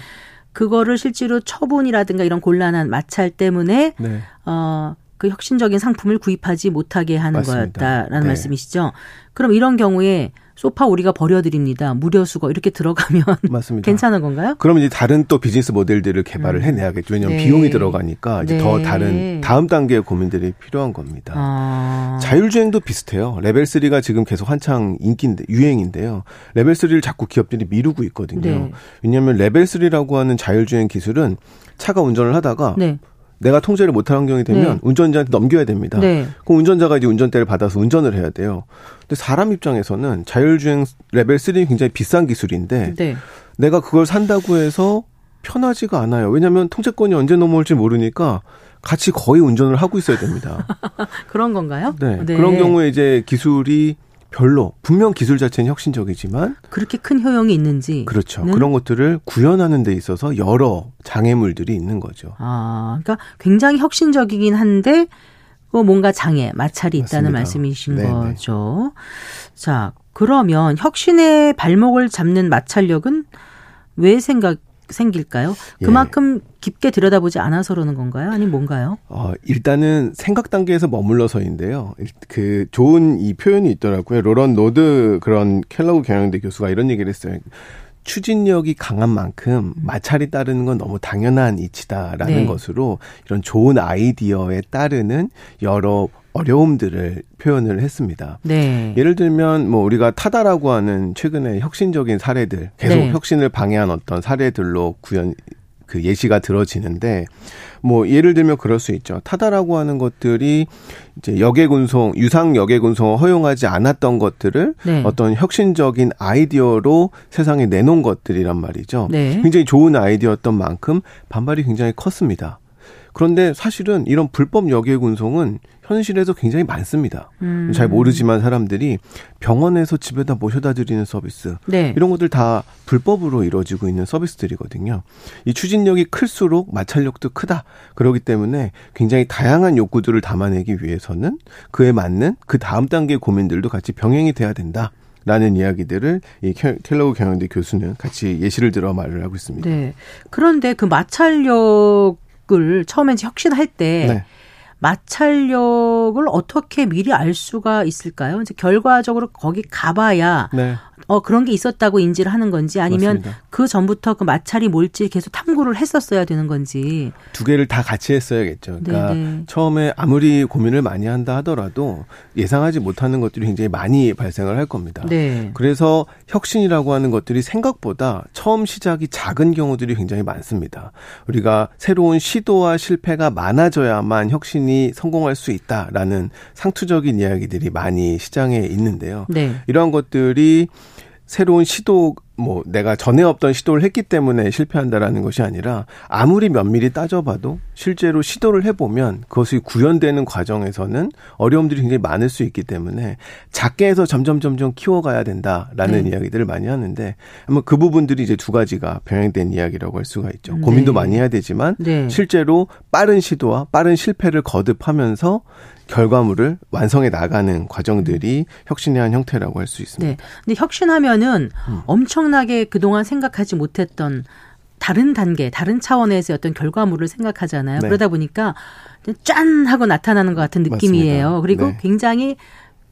그거를 실제로 처분이라든가 이런 곤란한 마찰 때문에 네. 어. 그 혁신적인 상품을 구입하지 못하게 하는 맞습니다. 거였다라는 네. 말씀이시죠. 그럼 이런 경우에 소파 우리가 버려드립니다. 무료 수거 이렇게 들어가면 맞습니다. 괜찮은 건가요? 그럼 이제 다른 또 비즈니스 모델들을 개발을 해내야겠죠. 왜냐하면 네. 비용이 들어가니까 이제 네. 더 다른 다음 단계의 고민들이 필요한 겁니다. 아. 자율주행도 비슷해요. 레벨 3가 지금 계속 한창 인기인데 유행인데요. 레벨 3를 자꾸 기업들이 미루고 있거든요. 네. 왜냐하면 레벨 3라고 하는 자율주행 기술은 차가 운전을 하다가 네. 내가 통제를 못할 환경이 되면 네. 운전자한테 넘겨야 됩니다. 네. 그럼 운전자가 이제 운전대를 받아서 운전을 해야 돼요. 근데 사람 입장에서는 자율주행 레벨 3는 굉장히 비싼 기술인데 네. 내가 그걸 산다고 해서 편하지가 않아요. 왜냐하면 통제권이 언제 넘어올지 모르니까 같이 거의 운전을 하고 있어야 됩니다. 그런 건가요? 네. 그런 경우에 이제 기술이 별로 분명 기술 자체는 혁신적이지만 그렇게 큰 효용이 있는지. 그렇죠. 는? 그런 것들을 구현하는 데 있어서 여러 장애물들이 있는 거죠. 아, 그러니까 굉장히 혁신적이긴 한데 그 뭔가 장애, 마찰이 있다는 맞습니다. 말씀이신 네네. 거죠. 자, 그러면 혁신의 발목을 잡는 마찰력은 왜 생각 생길까요? 예. 그만큼 깊게 들여다보지 않아서 그러는 건가요? 아니면 뭔가요? 어, 일단은 생각 단계에서 머물러서인데요. 그 좋은 이 표현이 있더라고요. 로런 노드그런 켈로그 경영대 교수가 이런 얘기를 했어요. 추진력이 강한 만큼 마찰이 따르는 건 너무 당연한 이치다라는 네. 것으로 이런 좋은 아이디어에 따르는 여러 어려움들을 표현을 했습니다. 네. 예를 들면 뭐 우리가 타다라고 하는 최근에 혁신적인 사례들 계속 네. 혁신을 방해한 어떤 사례들로 구현 그 예시가 들어지는데 뭐 예를 들면 그럴 수 있죠. 타다라고 하는 것들이 이제 역외군송 유상 역외군송을 허용하지 않았던 것들을 네. 어떤 혁신적인 아이디어로 세상에 내놓은 것들이란 말이죠. 네. 굉장히 좋은 아이디어였던 만큼 반발이 굉장히 컸습니다. 그런데 사실은 이런 불법 역외군송은 현실에서 굉장히 많습니다. 음. 잘 모르지만 사람들이 병원에서 집에다 모셔다 드리는 서비스 네. 이런 것들 다 불법으로 이루어지고 있는 서비스들이거든요. 이 추진력이 클수록 마찰력도 크다. 그렇기 때문에 굉장히 다양한 욕구들을 담아내기 위해서는 그에 맞는 그 다음 단계 고민들도 같이 병행이 돼야 된다. 라는 이야기들을 이 켈- 켈러그 경영대 교수는 같이 예시를 들어 말을 하고 있습니다. 네. 그런데 그 마찰력 을 처음에 이제 혁신할 때 네. 마찰력을 어떻게 미리 알 수가 있을까요? 이제 결과적으로 거기 가봐야 네. 어 그런 게 있었다고 인지를 하는 건지 아니면 맞습니다. 그 전부터 그 마찰이 뭘지 계속 탐구를 했었어야 되는 건지. 두 개를 다 같이 했어야겠죠. 그러니까 네네. 처음에 아무리 고민을 많이 한다 하더라도 예상하지 못하는 것들이 굉장히 많이 발생을 할 겁니다. 네. 그래서 혁신이라고 하는 것들이 생각보다 처음 시작이 작은 경우들이 굉장히 많습니다. 우리가 새로운 시도와 실패가 많아져야만 혁신이 성공할 수 있다라는 상투적인 이야기들이 많이 시장에 있는데요. 네. 이러한 것들이 새로운 시도 뭐 내가 전에 없던 시도를 했기 때문에 실패한다라는 것이 아니라 아무리 면밀히 따져봐도 실제로 시도를 해보면 그것이 구현되는 과정에서는 어려움들이 굉장히 많을 수 있기 때문에 작게 해서 점점 점점 키워가야 된다라는 네. 이야기들을 많이 하는데 아마 그 부분들이 이제 두 가지가 병행된 이야기라고 할 수가 있죠. 고민도 네. 많이 해야 되지만 네. 실제로 빠른 시도와 빠른 실패를 거듭하면서 결과물을 완성해 나가는 과정들이 혁신의 한 형태라고 할 수 있습니다. 네. 근데 혁신하면은 음. 엄청나게 그동안 생각하지 못했던 다른 단계, 다른 차원에서의 어떤 결과물을 생각하잖아요. 네. 그러다 보니까 짠 하고 나타나는 것 같은 느낌이에요. 맞습니다. 그리고 네. 굉장히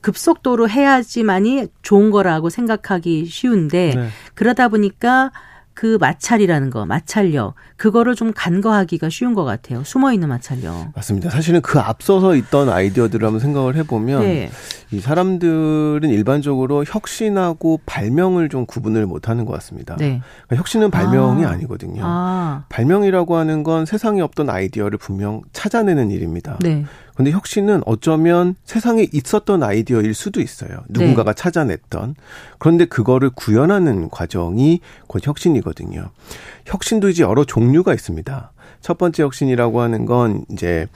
급속도로 해야지만이 좋은 거라고 생각하기 쉬운데 네. 그러다 보니까 그 마찰이라는 거, 마찰력, 그거를 좀 간과하기가 쉬운 것 같아요. 숨어 있는 마찰력. 맞습니다. 사실은 그 앞서서 있던 아이디어들을 한번 생각을 해보면 네. 이 사람들은 일반적으로 혁신하고 발명을 좀 구분을 못하는 것 같습니다. 네. 그러니까 혁신은 발명이 아. 아. 니거든요 아, 발명이라고 하는 건 세상에 없던 아이디어를 분명 찾아내는 일입니다. 네. 근데 혁신은 어쩌면 세상에 있었던 아이디어일 수도 있어요. 누군가가 찾아냈던. 그런데 그거를 구현하는 과정이 곧 혁신이거든요. 혁신도 이제 여러 종류가 있습니다. 첫 번째 혁신이라고 하는 건 이제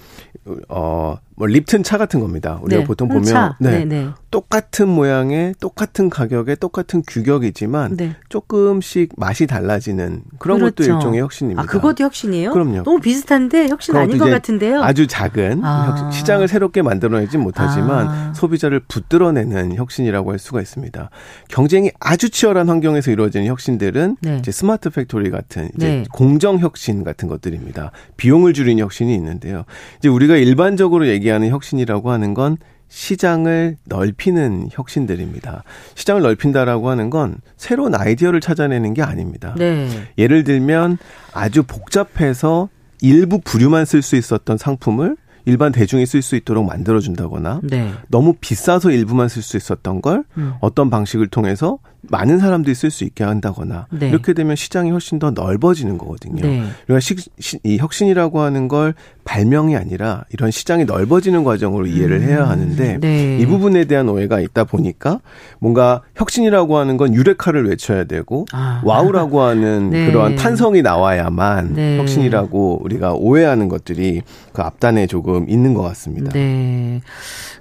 어, 뭐 Lipton 차 같은 겁니다. 우리가 네. 보통 홍차. 보면 네, 네. 똑같은 모양의 똑같은 가격에 똑같은 규격이지만 네. 조금씩 맛이 달라지는 그런 것도 그렇죠. 일종의 혁신입니다. 아, 그것도 혁신이에요? 그럼요. 너무 비슷한데 혁신 아닌 것 같은데요? 아주 작은 아. 시장을 새롭게 만들어내지 못하지만 아. 소비자를 붙들어내는 혁신이라고 할 수가 있습니다. 경쟁이 아주 치열한 환경에서 이루어지는 혁신들은 네. 이제 smart factory 같은 이제 네. 공정 혁신 같은 것들입니다. 비용을 줄이는 혁신이 있는데요. 이제 우리가 일반적으로 얘기 하는 혁신이라고 하는 건 시장을 넓히는 혁신들입니다. 시장을 넓힌다라고 하는 건 새로운 아이디어를 찾아내는 게 아닙니다. 네. 예를 들면 아주 복잡해서 일부 부류만 쓸 수 있었던 상품을 일반 대중이 쓸 수 있도록 만들어준다거나 네. 너무 비싸서 일부만 쓸 수 있었던 걸 음. 어떤 방식을 통해서 많은 사람들이 쓸 수 있게 한다거나 네. 이렇게 되면 시장이 훨씬 더 넓어지는 거거든요. 네. 그러니까 시, 시, 이 혁신이라고 하는 걸 발명이 아니라 이런 시장이 넓어지는 과정으로 이해를 해야 하는데 네. 이 부분에 대한 오해가 있다 보니까 뭔가 혁신이라고 하는 건 유레카를 외쳐야 되고 아. 와우라고 하는 네. 그러한 탄성이 나와야만 네. 혁신이라고 우리가 오해하는 것들이 그 앞단에 조금 있는 것 같습니다. 네.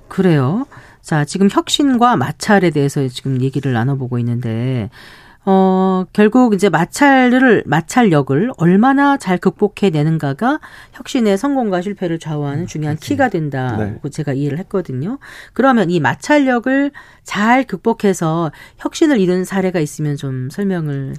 그래요. 자, 지금 혁신과 마찰에 대해서 지금 얘기를 나눠보고 있는데, 어, 결국 이제 마찰을, 마찰력을 얼마나 잘 극복해내는가가 혁신의 성공과 실패를 좌우하는 중요한 키가 된다고 네. 제가 이해를 했거든요. 그러면 이 마찰력을 잘 극복해서 혁신을 이룬 사례가 있으면 좀 설명을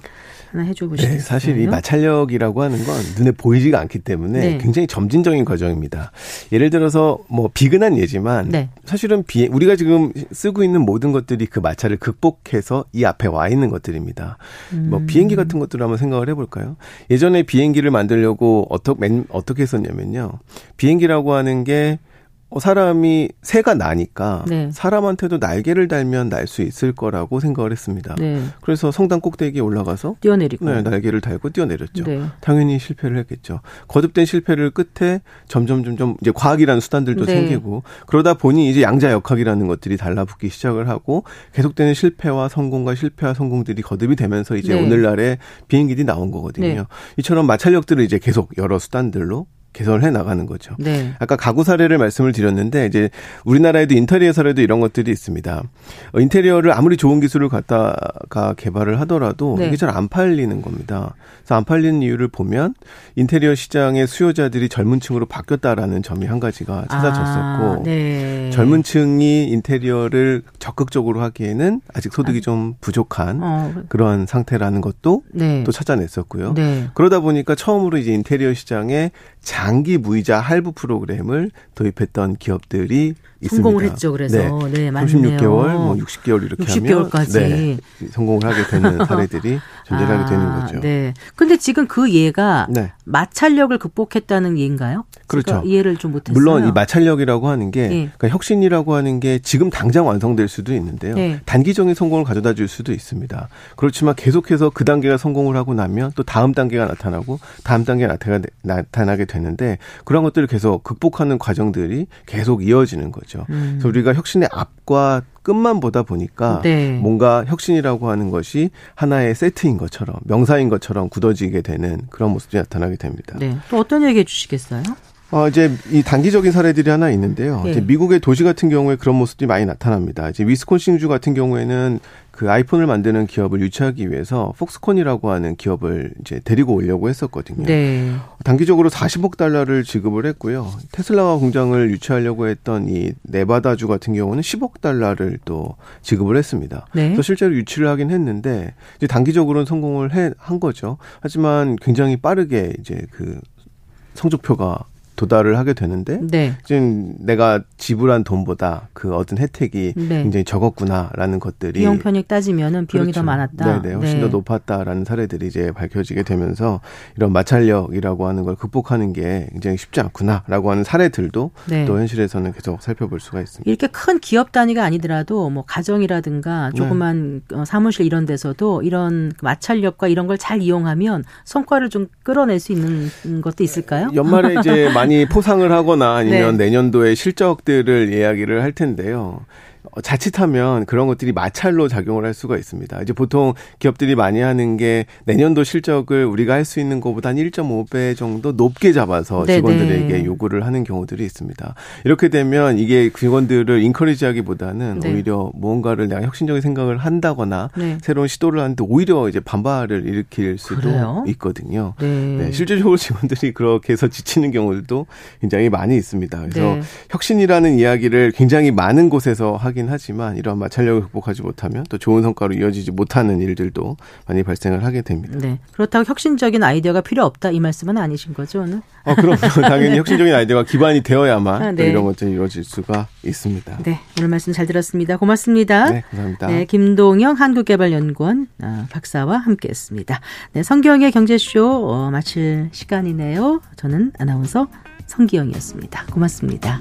하나 해주고 싶어요. 네, 사실 이 마찰력이라고 하는 건 눈에 보이지가 않기 때문에 네. 굉장히 점진적인 과정입니다. 예를 들어서 뭐 비근한 예지만 네. 사실은 비 우리가 지금 쓰고 있는 모든 것들이 그 마찰을 극복해서 이 앞에 와 있는 것들입니다. 뭐 음. 뭐 비행기 같은 것들을 한번 생각을 해볼까요? 예전에 비행기를 만들려고 어떻게 어떻게 했었냐면요. 비행기라고 하는 게 어, 사람이 새가 나니까 네. 사람한테도 날개를 달면 날 수 있을 거라고 생각을 했습니다. 네. 그래서 성당 꼭대기에 올라가서 뛰어내리고 네, 날개를 달고 뛰어내렸죠. 네. 당연히 실패를 했겠죠. 거듭된 실패를 끝에 점점 점점 이제 과학이라는 수단들도 네. 생기고 그러다 보니 이제 양자역학이라는 것들이 달라붙기 시작을 하고 계속되는 실패와 성공과 실패와 성공들이 거듭이 되면서 이제 네. 오늘날의 비행기들이 나온 거거든요. 네. 이처럼 마찰력들을 이제 계속 여러 수단들로 개선을 해 나가는 거죠. 네. 아까 가구 사례를 말씀을 드렸는데 이제 우리나라에도 인테리어 사례도 이런 것들이 있습니다. 어, 인테리어를 아무리 좋은 기술을 갖다가 개발을 하더라도 네. 이게 잘 안 팔리는 겁니다. 그래서 안 팔리는 이유를 보면 인테리어 시장의 수요자들이 젊은 층으로 바뀌었다라는 점이 한 가지가 찾아졌었고 아, 네. 젊은 층이 인테리어를 적극적으로 하기에는 아직 소득이 아. 좀 부족한 어. 그런 상태라는 것도 네. 또 찾아냈었고요. 네. 그러다 보니까 처음으로 이제 인테리어 시장에 장기 무이자 할부 프로그램을 도입했던 기업들이 성공을 했죠. 그래서 네, 네 맞네요. 36개월, 뭐 60개월 이렇게 60개월까지 하면 네, 성공을 하게 되는 사례들이 존재하게 아, 되는 거죠. 네. 근데 지금 그 예가 네. 마찰력을 극복했다는 예인가요? 그렇죠. 이해를 좀 못했어요. 물론 이 마찰력이라고 하는 게 네. 그러니까 혁신이라고 하는 게 지금 당장 완성될 수도 있는데요. 네. 단기적인 성공을 가져다 줄 수도 있습니다. 그렇지만 계속해서 그 단계가 성공을 하고 나면 또 다음 단계가 나타나고 다음 단계가 나타나게 되는데 그런 것들을 계속 극복하는 과정들이 계속 이어지는 거죠. 음. 그래서 우리가 혁신의 앞과 끝만 보다 보니까 네. 뭔가 혁신이라고 하는 것이 하나의 세트인 것처럼 명사인 것처럼 굳어지게 되는 그런 모습이 나타나게 됩니다. 네. 또 어떤 얘기 해 주시겠어요? 어, 이제 이 단기적인 사례들이 하나 있는데요. 네. 이제 미국의 도시 같은 경우에 그런 모습들이 많이 나타납니다. 이제 위스콘신주 같은 경우에는 그 아이폰을 만드는 기업을 유치하기 위해서 폭스콘이라고 하는 기업을 이제 데리고 오려고 했었거든요. 네. 단기적으로 40억 달러를 지급을 했고요. 테슬라와 공장을 유치하려고 했던 이 네바다주 같은 경우는 10억 달러를 또 지급을 했습니다. 네. 그래서 실제로 유치를 하긴 했는데 이제 단기적으로는 성공을 해, 한 거죠. 하지만 굉장히 빠르게 이제 그 성적표가 도달을 하게 되는데 네. 지금 내가 지불한 돈보다 그 얻은 혜택이 네. 굉장히 적었구나라는 것들이 비용 편익 따지면은 비용이 그렇죠. 더 많았다. 네네 훨씬 네. 더 높았다라는 사례들이 이제 밝혀지게 되면서 이런 마찰력이라고 하는 걸 극복하는 게 굉장히 쉽지 않구나라고 하는 사례들도 네. 또 현실에서는 계속 살펴볼 수가 있습니다. 이렇게 큰 기업 단위가 아니더라도 뭐 가정이라든가 조그만 네. 어, 사무실 이런 데서도 이런 마찰력과 이런 걸 잘 이용하면 성과를 좀 끌어낼 수 있는 것도 있을까요? 연말에 이제 많이 많이 포상을 하거나 아니면 네. 내년도의 실적들을 이야기를 할 텐데요. 어, 자칫하면 그런 것들이 마찰로 작용을 할 수가 있습니다. 이제 보통 기업들이 많이 하는 게 내년도 실적을 우리가 할 수 있는 것보다 한 1.5배 정도 높게 잡아서 네네. 직원들에게 요구를 하는 경우들이 있습니다. 이렇게 되면 이게 직원들을 인커리지하기보다는 네. 오히려 무언가를 내가 혁신적인 생각을 한다거나 네. 새로운 시도를 하는데 오히려 이제 반발을 일으킬 수도 그래요? 있거든요. 네. 네. 실질적으로 직원들이 그렇게 해서 지치는 경우들도 굉장히 많이 있습니다. 그래서 네. 혁신이라는 이야기를 굉장히 많은 곳에서 하기 하긴 하지만 이런 마찰력을 극복하지 못하면 또 좋은 성과로 이어지지 못하는 일들도 많이 발생을 하게 됩니다. 네. 그렇다고 혁신적인 아이디어가 필요 없다 이 말씀은 아니신 거죠, 오늘? 아, 그럼 당연히 네. 혁신적인 아이디어가 기반이 되어야만 아, 네. 이런 것들이 이루어질 수가 있습니다. 네. 오늘 말씀 잘 들었습니다. 고맙습니다. 네, 감사합니다. 네, 김동영 한국개발연구원 아, 박사와 함께했습니다. 네, 성경의 경제쇼 어, 마칠 시간이네요. 저는 아나운서 성기영이었습니다. 고맙습니다.